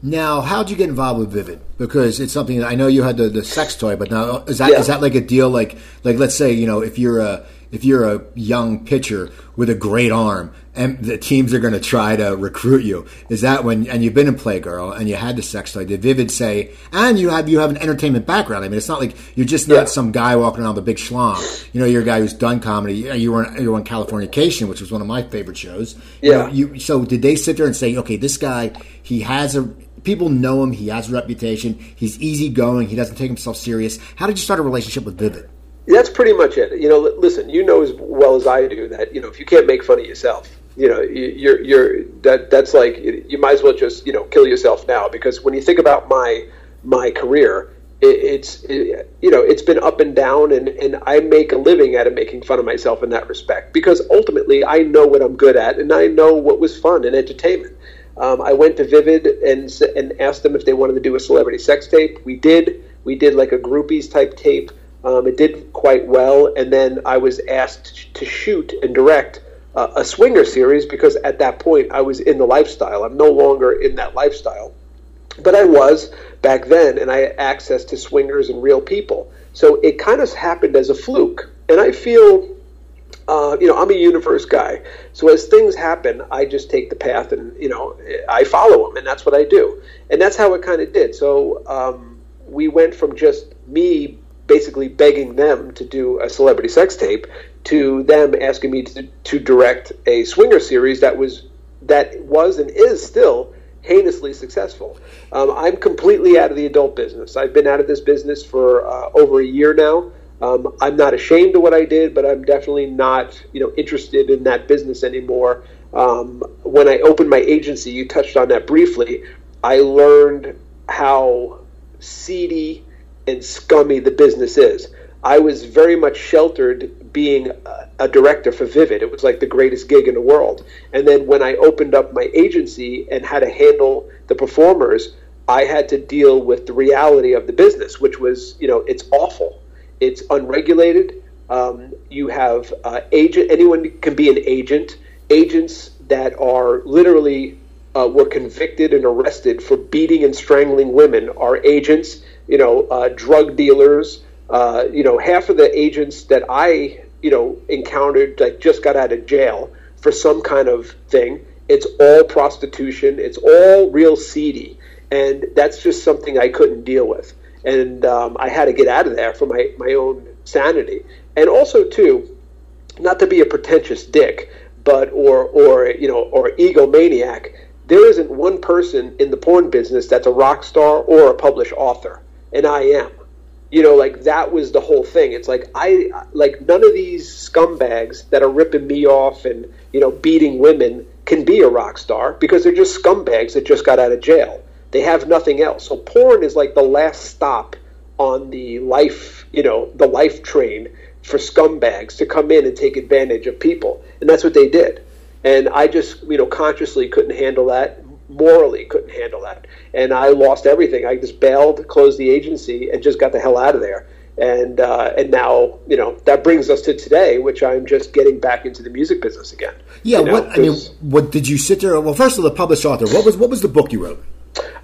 Now, how'd you get involved with Vivid? Because it's something that I know you had the, the sex toy, but now is that yeah. is that like a deal? Like like let's say you know if you're a if you're a young pitcher with a great arm and the teams are going to try to recruit you is that when and you've been in playgirl and you had the sex toy did vivid say and you have you have an entertainment background. I mean it's not like you're just not yeah. some guy walking around with a big schlong. You know you're a guy who's done comedy. You were on, you were on californication which was one of my favorite shows. Yeah. you, know, you so did they sit there and say okay this guy he has a people know him he has a reputation he's easygoing he doesn't take himself serious. How did you start a relationship with vivid that's pretty much it. You know, listen, you know as well as I do that you know if you can't make fun of yourself, you know you're you're that that's like you might as well just you know kill yourself now because when you think about my my career, it, it's it, you know it's been up and down and and I make a living out of making fun of myself in that respect because ultimately I know what I'm good at and I know what was fun and entertainment. Um, I went to Vivid and and asked them if they wanted to do a celebrity sex tape. We did. We did like a groupies type tape um, it did quite well, and then I was asked to shoot and direct uh, a swinger series because at that point I was in the lifestyle. I'm no longer in that lifestyle, but I was back then, and I had access to swingers and real people. So it kind of happened as a fluke, and I feel. Uh, you know, I'm a universe guy. So as things happen, I just take the path and, you know, I follow them, and that's what I do. And that's how it kind of did. So um, we went from just me basically begging them to do a celebrity sex tape to them asking me to, to direct a swinger series that was that was and is still heinously successful. Um, I'm completely out of the adult business. I've been out of this business for uh, over a year now. Um, I'm not ashamed of what I did, but I'm definitely not, you know, interested in that business anymore. Um, when I opened my agency, you touched on that briefly. I learned how seedy and scummy the business is. I was very much sheltered being a director for Vivid. It was like the greatest gig in the world. And then when I opened up my agency and had to handle the performers, I had to deal with the reality of the business, which was, you know, it's awful. It's unregulated. Um, you have uh, agent. Anyone can be an agent. Agents that are literally uh, were convicted and arrested for beating and strangling women are agents you know, uh, drug dealers. Uh, you know, half of the agents that I, you know, encountered that just got out of jail for some kind of thing. It's all prostitution. It's all real seedy, and that's just something I couldn't deal with. And um, I had to get out of there for my my own sanity, and also too, not to be a pretentious dick, but or or you know or egomaniac. There isn't one person in the porn business that's a rock star or a published author and I am. You know, like that was the whole thing. It's like I like none of these scumbags that are ripping me off and you know beating women can be a rock star because they're just scumbags that just got out of jail. They have nothing else. So porn is like the last stop on the life, you know, the life train for scumbags to come in and take advantage of people, and that's what they did. And I just, you know, consciously couldn't handle that, morally couldn't handle that, and I lost everything. I just bailed, closed the agency, and just got the hell out of there. And uh, and now, you know, that brings us to today, which I'm just getting back into the music business again. Yeah, you know, what I mean, what did you sit there? Well, first of all, the published author. What was what was the book you wrote?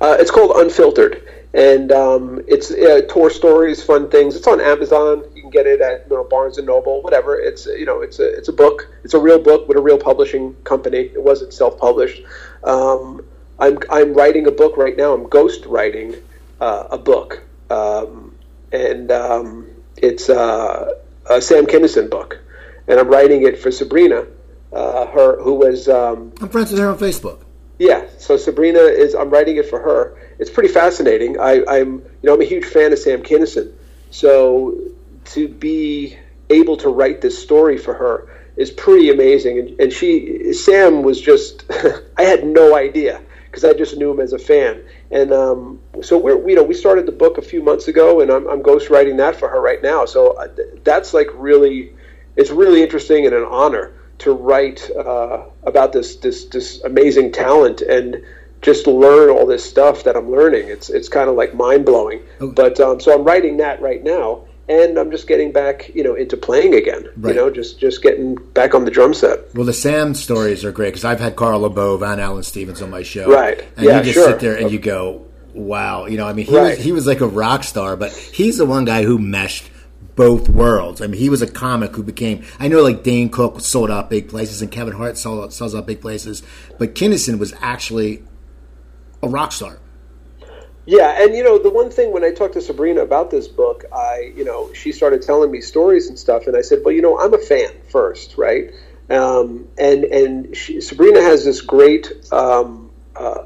Uh, it's called Unfiltered, and um, it's uh, tour stories, fun things. It's on Amazon. You can get it at you know, Barnes and Noble, whatever. It's you know, it's a it's a book. It's a real book with a real publishing company. It wasn't self published. Um, I'm I'm writing a book right now. I'm ghost writing uh, a book, um, and um, it's uh, a Sam Kinison book, and I'm writing it for Sabrina, uh, her who was. Um, I'm friends with her on Facebook. Yeah, so Sabrina is. I'm writing it for her. It's pretty fascinating. I, I'm, you know, I'm a huge fan of Sam Kinison. So to be able to write this story for her is pretty amazing. And, and she, Sam, was just. I had no idea because I just knew him as a fan. And um, so we're, you know, we started the book a few months ago, and I'm, I'm ghostwriting that for her right now. So uh, that's like really, it's really interesting and an honor to write uh, about this this this amazing talent and just learn all this stuff that I'm learning. It's it's kind of like mind blowing. Okay. But um, so I'm writing that right now, and I'm just getting back, you know, into playing again. Right. You know, just just getting back on the drum set. Well, the Sam stories are great because I've had Carl LeBove and Allan Stephens on my show, right? And yeah, you just sure. sit there and you go, "Wow!" You know, I mean, he right. was he was like a rock star, but he's the one guy who meshed both worlds. I mean, he was a comic who became. I know, like Dane Cook sold out big places, and Kevin Hart sold out, sells out big places, but Kinison was actually a rock star. Yeah, and you know, the one thing when I talked to Sabrina about this book, I, you know, she started telling me stories and stuff, and I said, well, you know, I'm a fan first, right? Um, and and she, Sabrina has this great um, uh,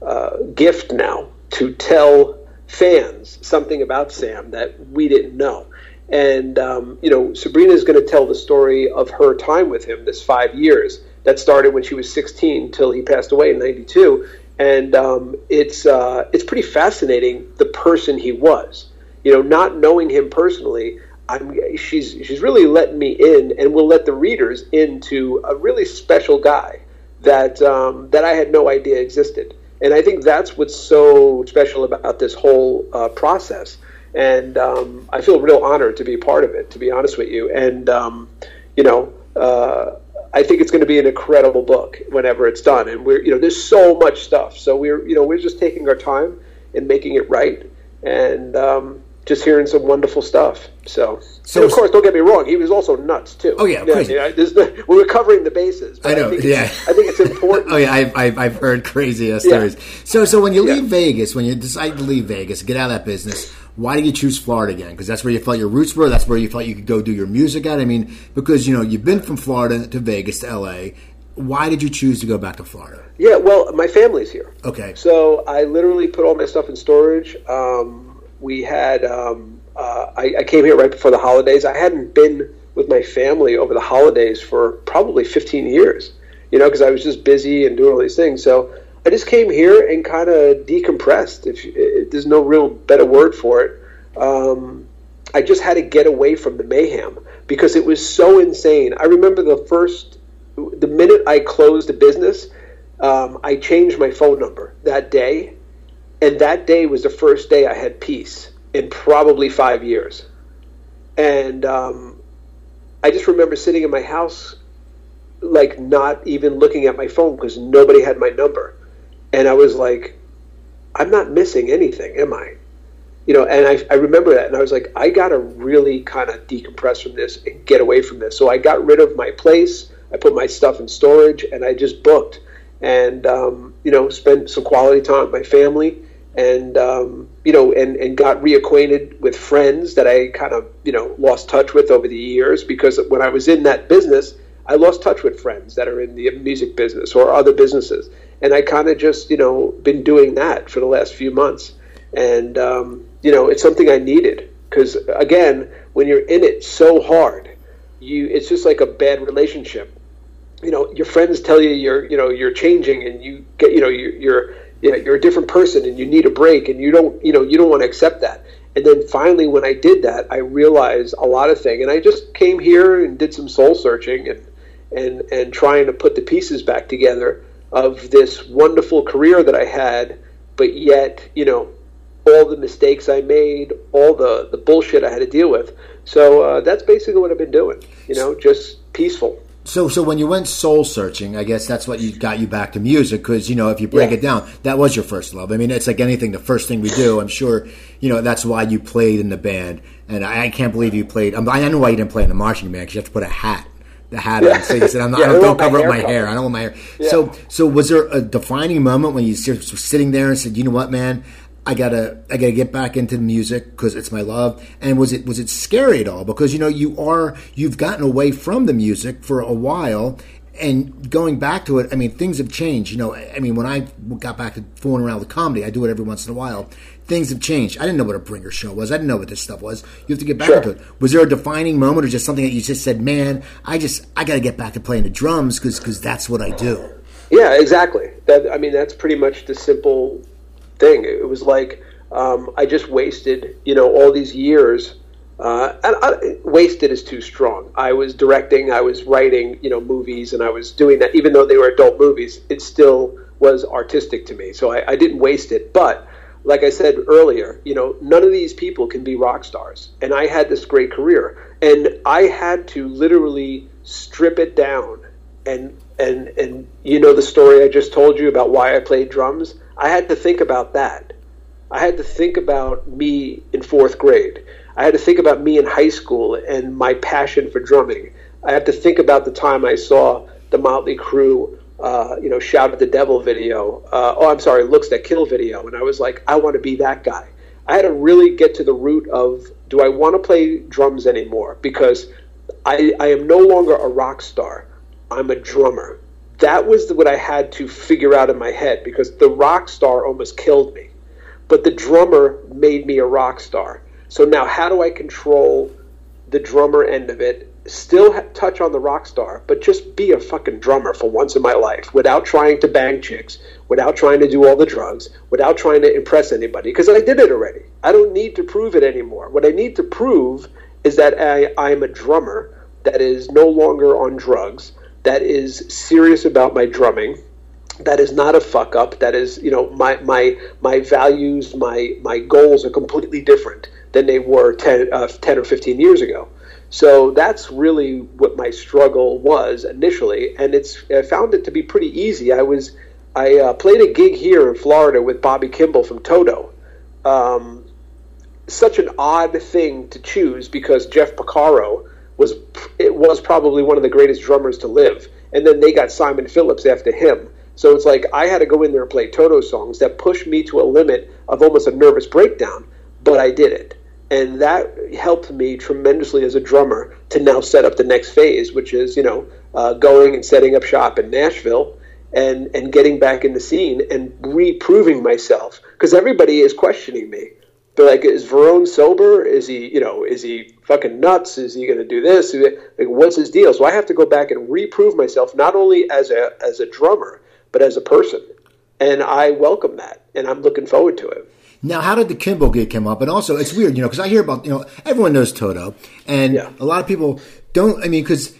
uh, gift now to tell fans something about Sam that we didn't know. And, um, you know, Sabrina is going to tell the story of her time with him, this five years that started when she was 16 till he passed away in 92. And um, it's, uh, it's pretty fascinating the person he was. You know, not knowing him personally, I'm, she's, she's really letting me in and will let the readers into a really special guy that, um, that I had no idea existed. And I think that's what's so special about this whole uh, process and um, I feel real honored to be part of it. To be honest with you, and um, you know, uh, I think it's going to be an incredible book whenever it's done. And we're, you know, there's so much stuff. So we're, you know, we're just taking our time and making it right, and um, just hearing some wonderful stuff. So, so of course, don't get me wrong, he was also nuts too. Oh yeah, crazy. Yeah, the, we were covering the bases. I know. I think yeah, I think it's important. oh yeah, I've, I've, I've heard crazy stories. Yeah. So so when you leave yeah. Vegas, when you decide to leave Vegas, get out of that business why did you choose Florida again? Because that's where you felt your roots were. That's where you felt you could go do your music at. I mean, because you know you've been from Florida to Vegas to L.A. Why did you choose to go back to Florida? Yeah, well, my family's here. Okay. So I literally put all my stuff in storage. Um, we had um, uh, I, I came here right before the holidays. I hadn't been with my family over the holidays for probably 15 years. You know, because I was just busy and doing all these things. So I just came here and kind of decompressed. If, if, there's no real better word for it, um, I just had to get away from the mayhem because it was so insane. I remember the first, the minute I closed the business, um, I changed my phone number that day, and that day was the first day I had peace in probably five years. And um, I just remember sitting in my house, like not even looking at my phone because nobody had my number and I was like, I'm not missing anything, am I? You know, and I, I remember that, and I was like, I got to really kind of decompress from this and get away from this. So I got rid of my place. I put my stuff in storage, and I just booked, and um, you know, spent some quality time with my family, and um, you know, and and got reacquainted with friends that I kind of you know lost touch with over the years because when I was in that business, I lost touch with friends that are in the music business or other businesses, and I kind of just you know been doing that for the last few months, and um, you know it's something I needed because again, when you're in it so hard, you it's just like a bad relationship. You know, your friends tell you you're you know you're changing, and you get you know you're, you're you know, you're a different person, and you need a break, and you don't you know you don't want to accept that. And then finally, when I did that, I realized a lot of things. And I just came here and did some soul searching and and and trying to put the pieces back together of this wonderful career that I had, but yet, you know, all the mistakes I made, all the the bullshit I had to deal with. So uh, that's basically what I've been doing. You know, just peaceful. So, so when you went soul searching, I guess that's what you got you back to music because you know if you break yeah. it down, that was your first love. I mean, it's like anything, the first thing we do. I'm sure you know that's why you played in the band, and I, I can't believe you played. I know why you didn't play in the marching band because you have to put a hat the hat on. So you said, I'm not, yeah, I don't, don't cover up my hair. I don't want my hair. Yeah. So, so was there a defining moment when you were sitting there and said, you know what, man, I gotta I gotta get back into the music because it's my love. And was it was it scary at all? Because you know you are you've gotten away from the music for a while, and going back to it, I mean things have changed. You know, I mean when I got back to fooling around with comedy, I do it every once in a while. Things have changed. I didn't know what a bringer show was. I didn't know what this stuff was. You have to get back sure. into it. Was there a defining moment, or just something that you just said, "Man, I just I got to get back to playing the drums because because that's what I do." Yeah, exactly. That I mean that's pretty much the simple thing. It was like um, I just wasted, you know, all these years. Uh, and I, wasted is too strong. I was directing, I was writing, you know, movies, and I was doing that. Even though they were adult movies, it still was artistic to me. So I, I didn't waste it. But like I said earlier, you know, none of these people can be rock stars. And I had this great career, and I had to literally strip it down. And and and you know the story I just told you about why I played drums. I had to think about that. I had to think about me in fourth grade. I had to think about me in high school and my passion for drumming. I had to think about the time I saw the Motley Crue, uh, you know, shout at the devil video. Uh, oh, I'm sorry, looks that kill video, and I was like, I want to be that guy. I had to really get to the root of do I want to play drums anymore? Because I, I am no longer a rock star. I'm a drummer that was what I had to figure out in my head because the rock star almost killed me. But the drummer made me a rock star. So now, how do I control the drummer end of it? Still touch on the rock star, but just be a fucking drummer for once in my life without trying to bang chicks, without trying to do all the drugs, without trying to impress anybody, because I did it already. I don't need to prove it anymore. What I need to prove is that I, I'm a drummer that is no longer on drugs that is serious about my drumming that is not a fuck up that is you know my my my values my my goals are completely different than they were 10, uh, 10 or 15 years ago so that's really what my struggle was initially and it's i found it to be pretty easy i was i uh, played a gig here in florida with bobby kimball from toto um, such an odd thing to choose because jeff porcaro was it was probably one of the greatest drummers to live. And then they got Simon Phillips after him. So it's like I had to go in there and play Toto songs that pushed me to a limit of almost a nervous breakdown, but I did it. And that helped me tremendously as a drummer to now set up the next phase, which is, you know, uh, going and setting up shop in Nashville and, and getting back in the scene and reproving myself. Because everybody is questioning me. They're like, is Varone sober? Is he, you know, is he fucking nuts? Is he going to do this? Like, what's his deal? So I have to go back and reprove myself, not only as a as a drummer, but as a person. And I welcome that, and I'm looking forward to it. Now, how did the Kimball gig come up? And also, it's weird, you know, because I hear about, you know, everyone knows Toto, and yeah. a lot of people don't. I mean, because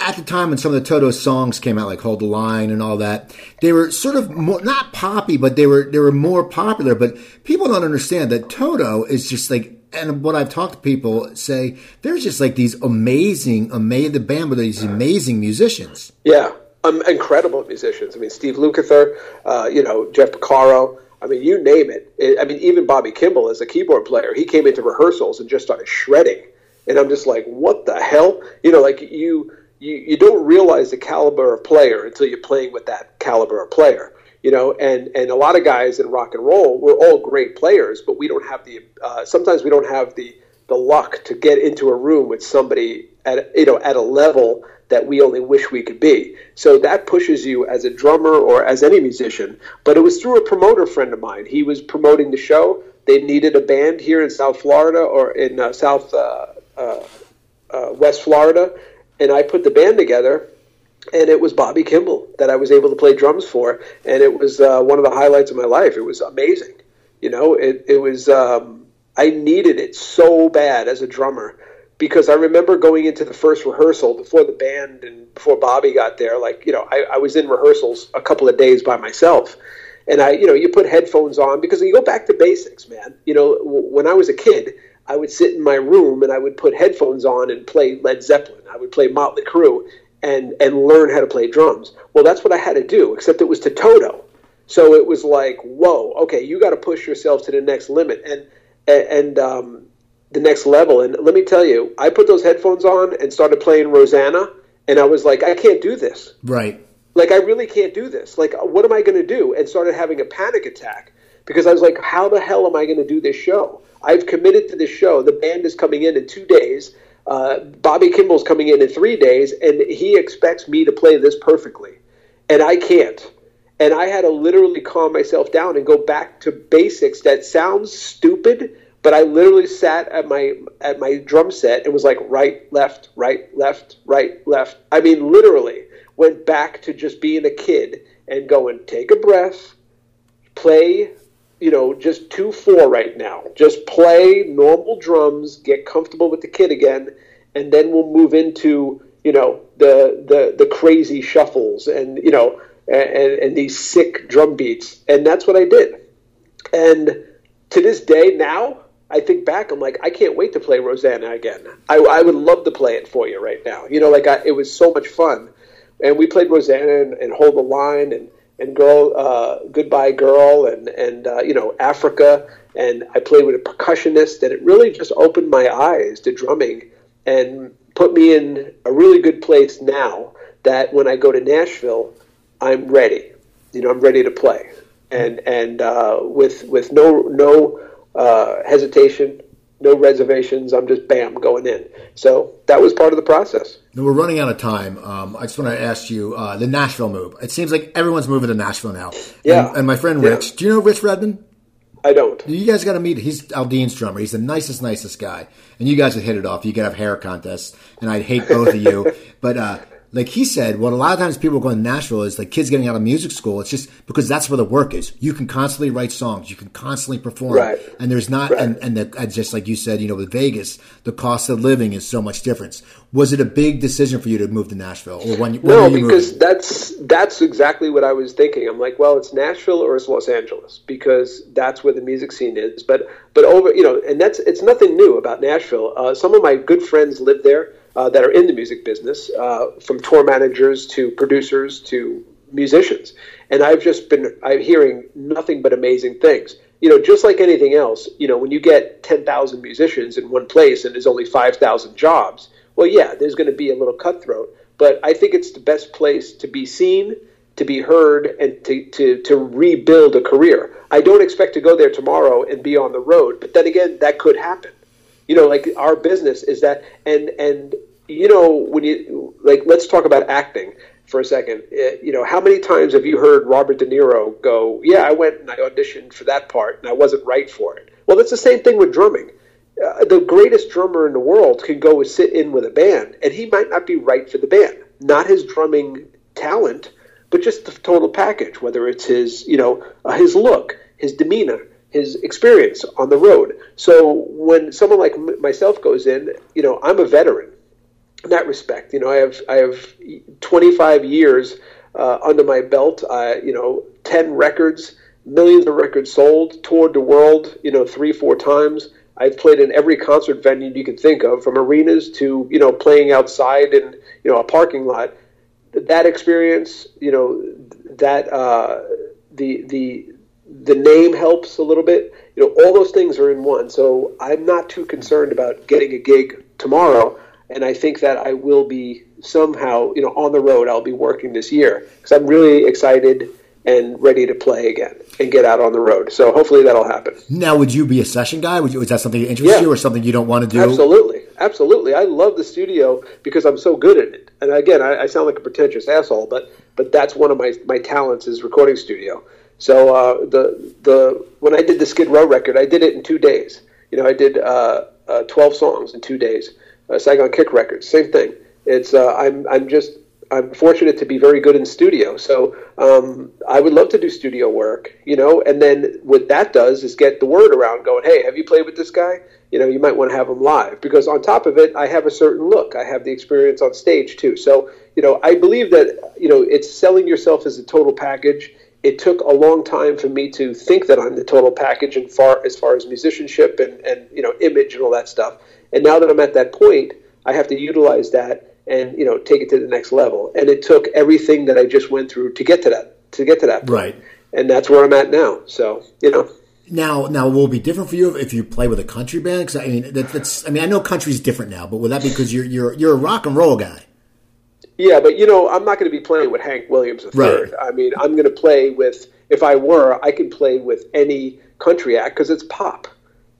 at the time when some of the Toto songs came out, like "Hold the Line" and all that, they were sort of more, not poppy, but they were they were more popular. But people don't understand that Toto is just like, and what I've talked to people say, there's just like these amazing, amazing the band with these amazing musicians. Yeah, um, incredible musicians. I mean, Steve Lukather, uh, you know, Jeff Porcaro. I mean, you name it. I mean, even Bobby Kimball as a keyboard player, he came into rehearsals and just started shredding. And I'm just like, what the hell? You know, like you you, you don't realize the caliber of player until you're playing with that caliber of player you know and and a lot of guys in rock and roll we're all great players but we don't have the uh, sometimes we don't have the the luck to get into a room with somebody at you know at a level that we only wish we could be so that pushes you as a drummer or as any musician but it was through a promoter friend of mine he was promoting the show they needed a band here in south florida or in uh, south uh, uh, uh west florida and I put the band together, and it was Bobby Kimball that I was able to play drums for, and it was uh, one of the highlights of my life. It was amazing, you know. It it was. Um, I needed it so bad as a drummer because I remember going into the first rehearsal before the band and before Bobby got there. Like you know, I, I was in rehearsals a couple of days by myself, and I you know you put headphones on because you go back to basics, man. You know, when I was a kid. I would sit in my room and I would put headphones on and play Led Zeppelin. I would play Motley Crue and and learn how to play drums. Well, that's what I had to do, except it was to Toto. So it was like, whoa, okay, you got to push yourself to the next limit and and um, the next level. And let me tell you, I put those headphones on and started playing Rosanna, and I was like, I can't do this. Right. Like I really can't do this. Like, what am I going to do? And started having a panic attack because I was like, how the hell am I going to do this show? I've committed to this show. The band is coming in in two days. Uh, Bobby Kimball's coming in in three days, and he expects me to play this perfectly, and I can't and I had to literally calm myself down and go back to basics. That sounds stupid, but I literally sat at my at my drum set and was like right, left, right, left, right, left. I mean, literally went back to just being a kid and going, take a breath, play, you know, just two four right now. Just play normal drums, get comfortable with the kid again, and then we'll move into you know the the the crazy shuffles and you know and, and these sick drum beats. And that's what I did. And to this day, now, I think back, I'm like, I can't wait to play Rosanna again. I, I would love to play it for you right now. You know, like I, it was so much fun. And we played Rosanna and, and Hold the Line and, and Girl, uh, Goodbye Girl and, and uh, you know, Africa. And I played with a percussionist, and it really just opened my eyes to drumming and put me in a really good place now that when I go to Nashville, I'm ready. You know, I'm ready to play, and and uh, with with no no uh, hesitation, no reservations. I'm just bam going in. So that was part of the process. We're running out of time. Um, I just want to ask you uh, the Nashville move. It seems like everyone's moving to Nashville now. Yeah. And, and my friend Rich, yeah. do you know Rich Redmond? I don't. You guys got to meet. He's Aldean's drummer. He's the nicest, nicest guy. And you guys would hit it off. You could have hair contests, and I'd hate both of you. But uh, like he said, what a lot of times people go to Nashville is like kids getting out of music school. It's just because that's where the work is. You can constantly write songs, you can constantly perform, right. and there's not, right. and and the, just like you said, you know, with Vegas, the cost of living is so much different. Was it a big decision for you to move to Nashville, or when? when no, because moving? that's that's exactly what I was thinking. I'm like, well, it's Nashville or it's Los Angeles because that's where the music scene is. But but over, you know, and that's it's nothing new about Nashville. Uh, some of my good friends live there uh, that are in the music business, uh, from tour managers to producers to musicians. And I've just been I'm hearing nothing but amazing things. You know, just like anything else, you know, when you get 10,000 musicians in one place and there's only 5,000 jobs, well, yeah, there's going to be a little cutthroat. But I think it's the best place to be seen, to be heard, and to, to, to rebuild a career. I don't expect to go there tomorrow and be on the road, but then again, that could happen you know like our business is that and and you know when you like let's talk about acting for a second. It, you know how many times have you heard robert de niro go yeah i went and i auditioned for that part and i wasn't right for it. Well that's the same thing with drumming. Uh, the greatest drummer in the world can go and sit in with a band and he might not be right for the band. Not his drumming talent but just the total package whether it's his you know uh, his look his demeanor his experience on the road. So when someone like myself goes in, you know, I'm a veteran in that respect. You know, I have I have 25 years uh, under my belt. Uh, you know, 10 records, millions of records sold, toured the world. You know, three four times. I've played in every concert venue you can think of, from arenas to you know playing outside in you know a parking lot. That experience, you know, that uh, the the the name helps a little bit. You know, all those things are in one. So I'm not too concerned about getting a gig tomorrow. And I think that I will be somehow, you know, on the road. I'll be working this year because I'm really excited and ready to play again and get out on the road. So hopefully that'll happen. Now, would you be a session guy? Would you, is that something that interests yeah. you or something you don't want to do? Absolutely. Absolutely. I love the studio because I'm so good at it. And again, I, I sound like a pretentious asshole, but, but that's one of my, my talents is recording studio. So uh, the the when I did the Skid Row record, I did it in two days. You know, I did uh, uh, twelve songs in two days. Uh, Saigon Kick records, same thing. It's uh, I'm I'm just I'm fortunate to be very good in studio. So um, I would love to do studio work, you know. And then what that does is get the word around, going, "Hey, have you played with this guy? You know, you might want to have him live." Because on top of it, I have a certain look. I have the experience on stage too. So you know, I believe that you know it's selling yourself as a total package. It took a long time for me to think that I'm the total package, and far as far as musicianship and and you know image and all that stuff. And now that I'm at that point, I have to utilize that and you know take it to the next level. And it took everything that I just went through to get to that to get to that point. Right. And that's where I'm at now. So you know. Now, now, will it be different for you if you play with a country band? Because I mean, that, that's I mean, I know country's different now, but would that be because you're you're you're a rock and roll guy? Yeah, but you know, I'm not going to be playing with Hank Williams III. Right. I mean, I'm going to play with. If I were, I could play with any country act because it's pop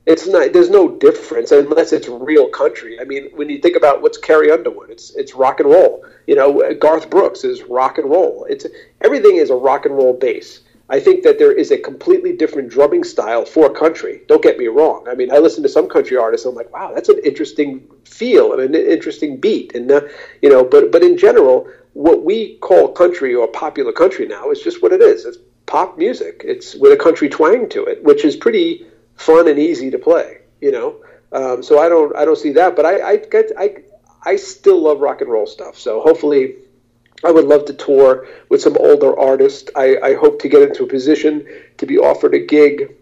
it's not there's no difference unless it's real country i mean when you think about what's carrie underwood it's it's rock and roll you know garth brooks is rock and roll it's everything is a rock and roll base i think that there is a completely different drumming style for country don't get me wrong i mean i listen to some country artists and i'm like wow that's an interesting feel and an interesting beat and uh, you know but but in general what we call country or popular country now is just what it is it's pop music it's with a country twang to it which is pretty fun and easy to play. You know, um, so I don't I don't see that, but I I get I I still love rock and roll stuff. So hopefully. I would love to tour with some older artists. I, I hope to get into a position to be offered a gig,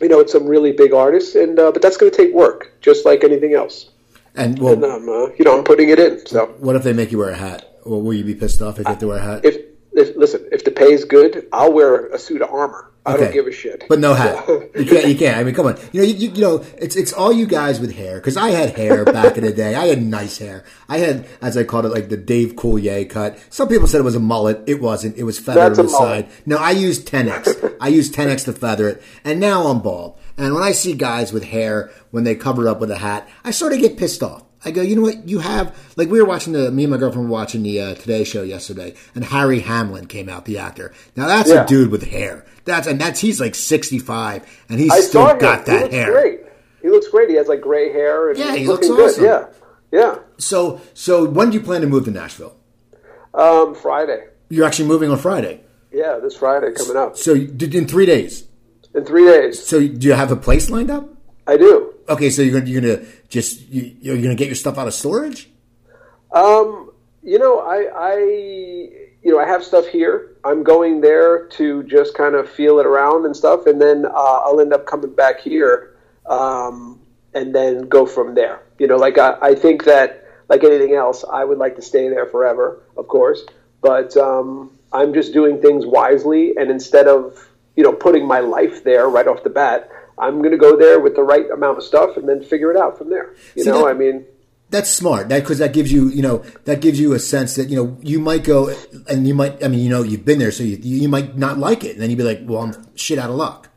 you know, with some really big artists. And uh, but that's going to take work, just like anything else. And well, and, um, uh, you know, I'm putting it in. So what if they make you wear a hat? Well, will you be pissed off if you have to wear a hat? If, listen, if the pay is good, I'll wear a suit of armor. I don't give a shit. But no hat. you can't. You can't. I mean, come on. You know. You, you know. It's it's all you guys with hair. Because I had hair back in the day. I had nice hair. I had, as I called it, like the Dave Coulier cut. Some people said it was a mullet. It wasn't. It was feathered on the side. No, I used 10x. I used 10x to feather it, and now I'm bald. And when I see guys with hair when they cover it up with a hat, I sort of get pissed off. I go, you know what? You have like we were watching the me and my girlfriend were watching the uh, Today Show yesterday, and Harry Hamlin came out, the actor. Now that's yeah. a dude with hair. That's and that's he's like sixty five, and he's I still got that hair. Great. He looks great. He has like gray hair. And yeah, he looks awesome. Good. Yeah, yeah. So, so when do you plan to move to Nashville? Um, Friday. You're actually moving on Friday. Yeah, this Friday coming up. So, in three days. In three days. So, do you have a place lined up? I do. Okay, so you're gonna, you're gonna just you, you're gonna get your stuff out of storage. Um, you know, I, I, you know, I have stuff here. I'm going there to just kind of feel it around and stuff, and then uh, I'll end up coming back here, um, and then go from there. You know, like I, I think that, like anything else, I would like to stay there forever, of course, but um, I'm just doing things wisely, and instead of you know putting my life there right off the bat. I'm going to go there with the right amount of stuff and then figure it out from there. You See, know, that, I mean, that's smart. That because that gives you, you know, that gives you a sense that you know you might go and you might. I mean, you know, you've been there, so you you might not like it, and then you'd be like, well, I'm shit out of luck.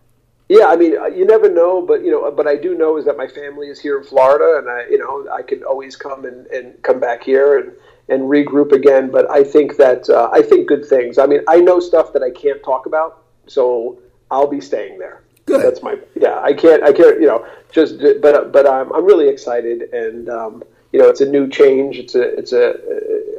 Yeah, I mean, you never know, but you know, but I do know is that my family is here in Florida, and I, you know, I can always come and, and come back here and and regroup again. But I think that uh, I think good things. I mean, I know stuff that I can't talk about, so I'll be staying there. Good. That's my yeah. I can't. I can't. You know, just but but I'm I'm really excited, and um, you know, it's a new change. It's a it's a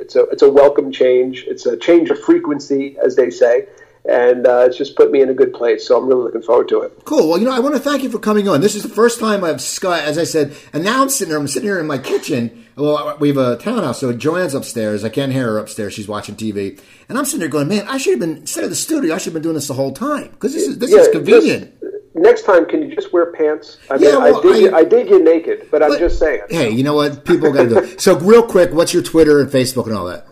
it's a it's a welcome change. It's a change of frequency, as they say, and uh, it's just put me in a good place. So I'm really looking forward to it. Cool. Well, you know, I want to thank you for coming on. This is the first time I've, as I said, and now I'm sitting here. I'm sitting here in my kitchen. Well, we have a townhouse, so Joanne's upstairs. I can't hear her upstairs. She's watching TV, and I'm sitting there going, "Man, I should have been instead of the studio. I should have been doing this the whole time because this is this yeah, is convenient." Next time, can you just wear pants? I mean, yeah, well, I, dig I, you, I dig you naked, but, but, I'm just saying. Hey, you know what? People got to do it. So, real quick, what's your Twitter and Facebook and all that?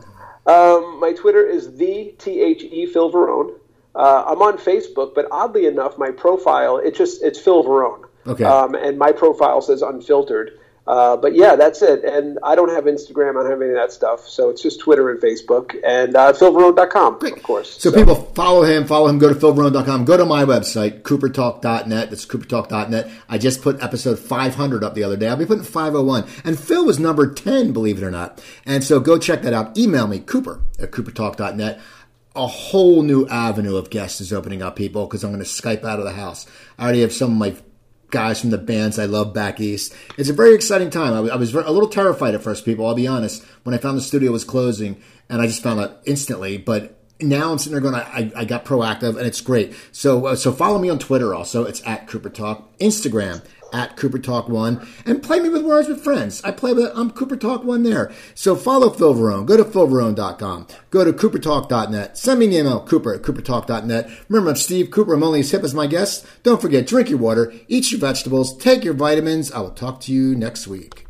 Um, my Twitter is the T H E Phil Varone. Uh, I'm on Facebook, but oddly enough, my profile it just it's Phil Varone. Okay. Um, and my profile says unfiltered. Uh, but yeah, that's it. And I don't have Instagram. I don't have any of that stuff. So it's just Twitter and Facebook and uh, philvarone.com, Great. of course. So, so, people follow him, follow him, go to philvarone.com, go to my website, coopertalk.net. That's coopertalk.net. I just put episode 500 up the other day. I'll be putting 501. And Phil was number 10, believe it or not. And so go check that out. Email me, cooper at coopertalk.net a whole new avenue of guests is opening up, people, because I'm going to Skype out of the house. I already have some of my guys from the bands I love back east. It's a very exciting time. I, I was a little terrified at first, people. I'll be honest. When I found the studio was closing, and I just found out instantly, but now I'm sitting there going, I, I got proactive and it's great. So, uh, so follow me on Twitter also. It's at Cooper Talk. Instagram at Cooper Talk One and play me with words with friends. I play with I'm Cooper Talk One there. So follow Phil Varone. Go to philvarone.com. Go to coopertalk.net. Send me an email, Cooper at coopertalk.net. Remember, I'm Steve Cooper. I'm only as hip as my guests. Don't forget, drink your water, eat your vegetables, take your vitamins. I will talk to you next week.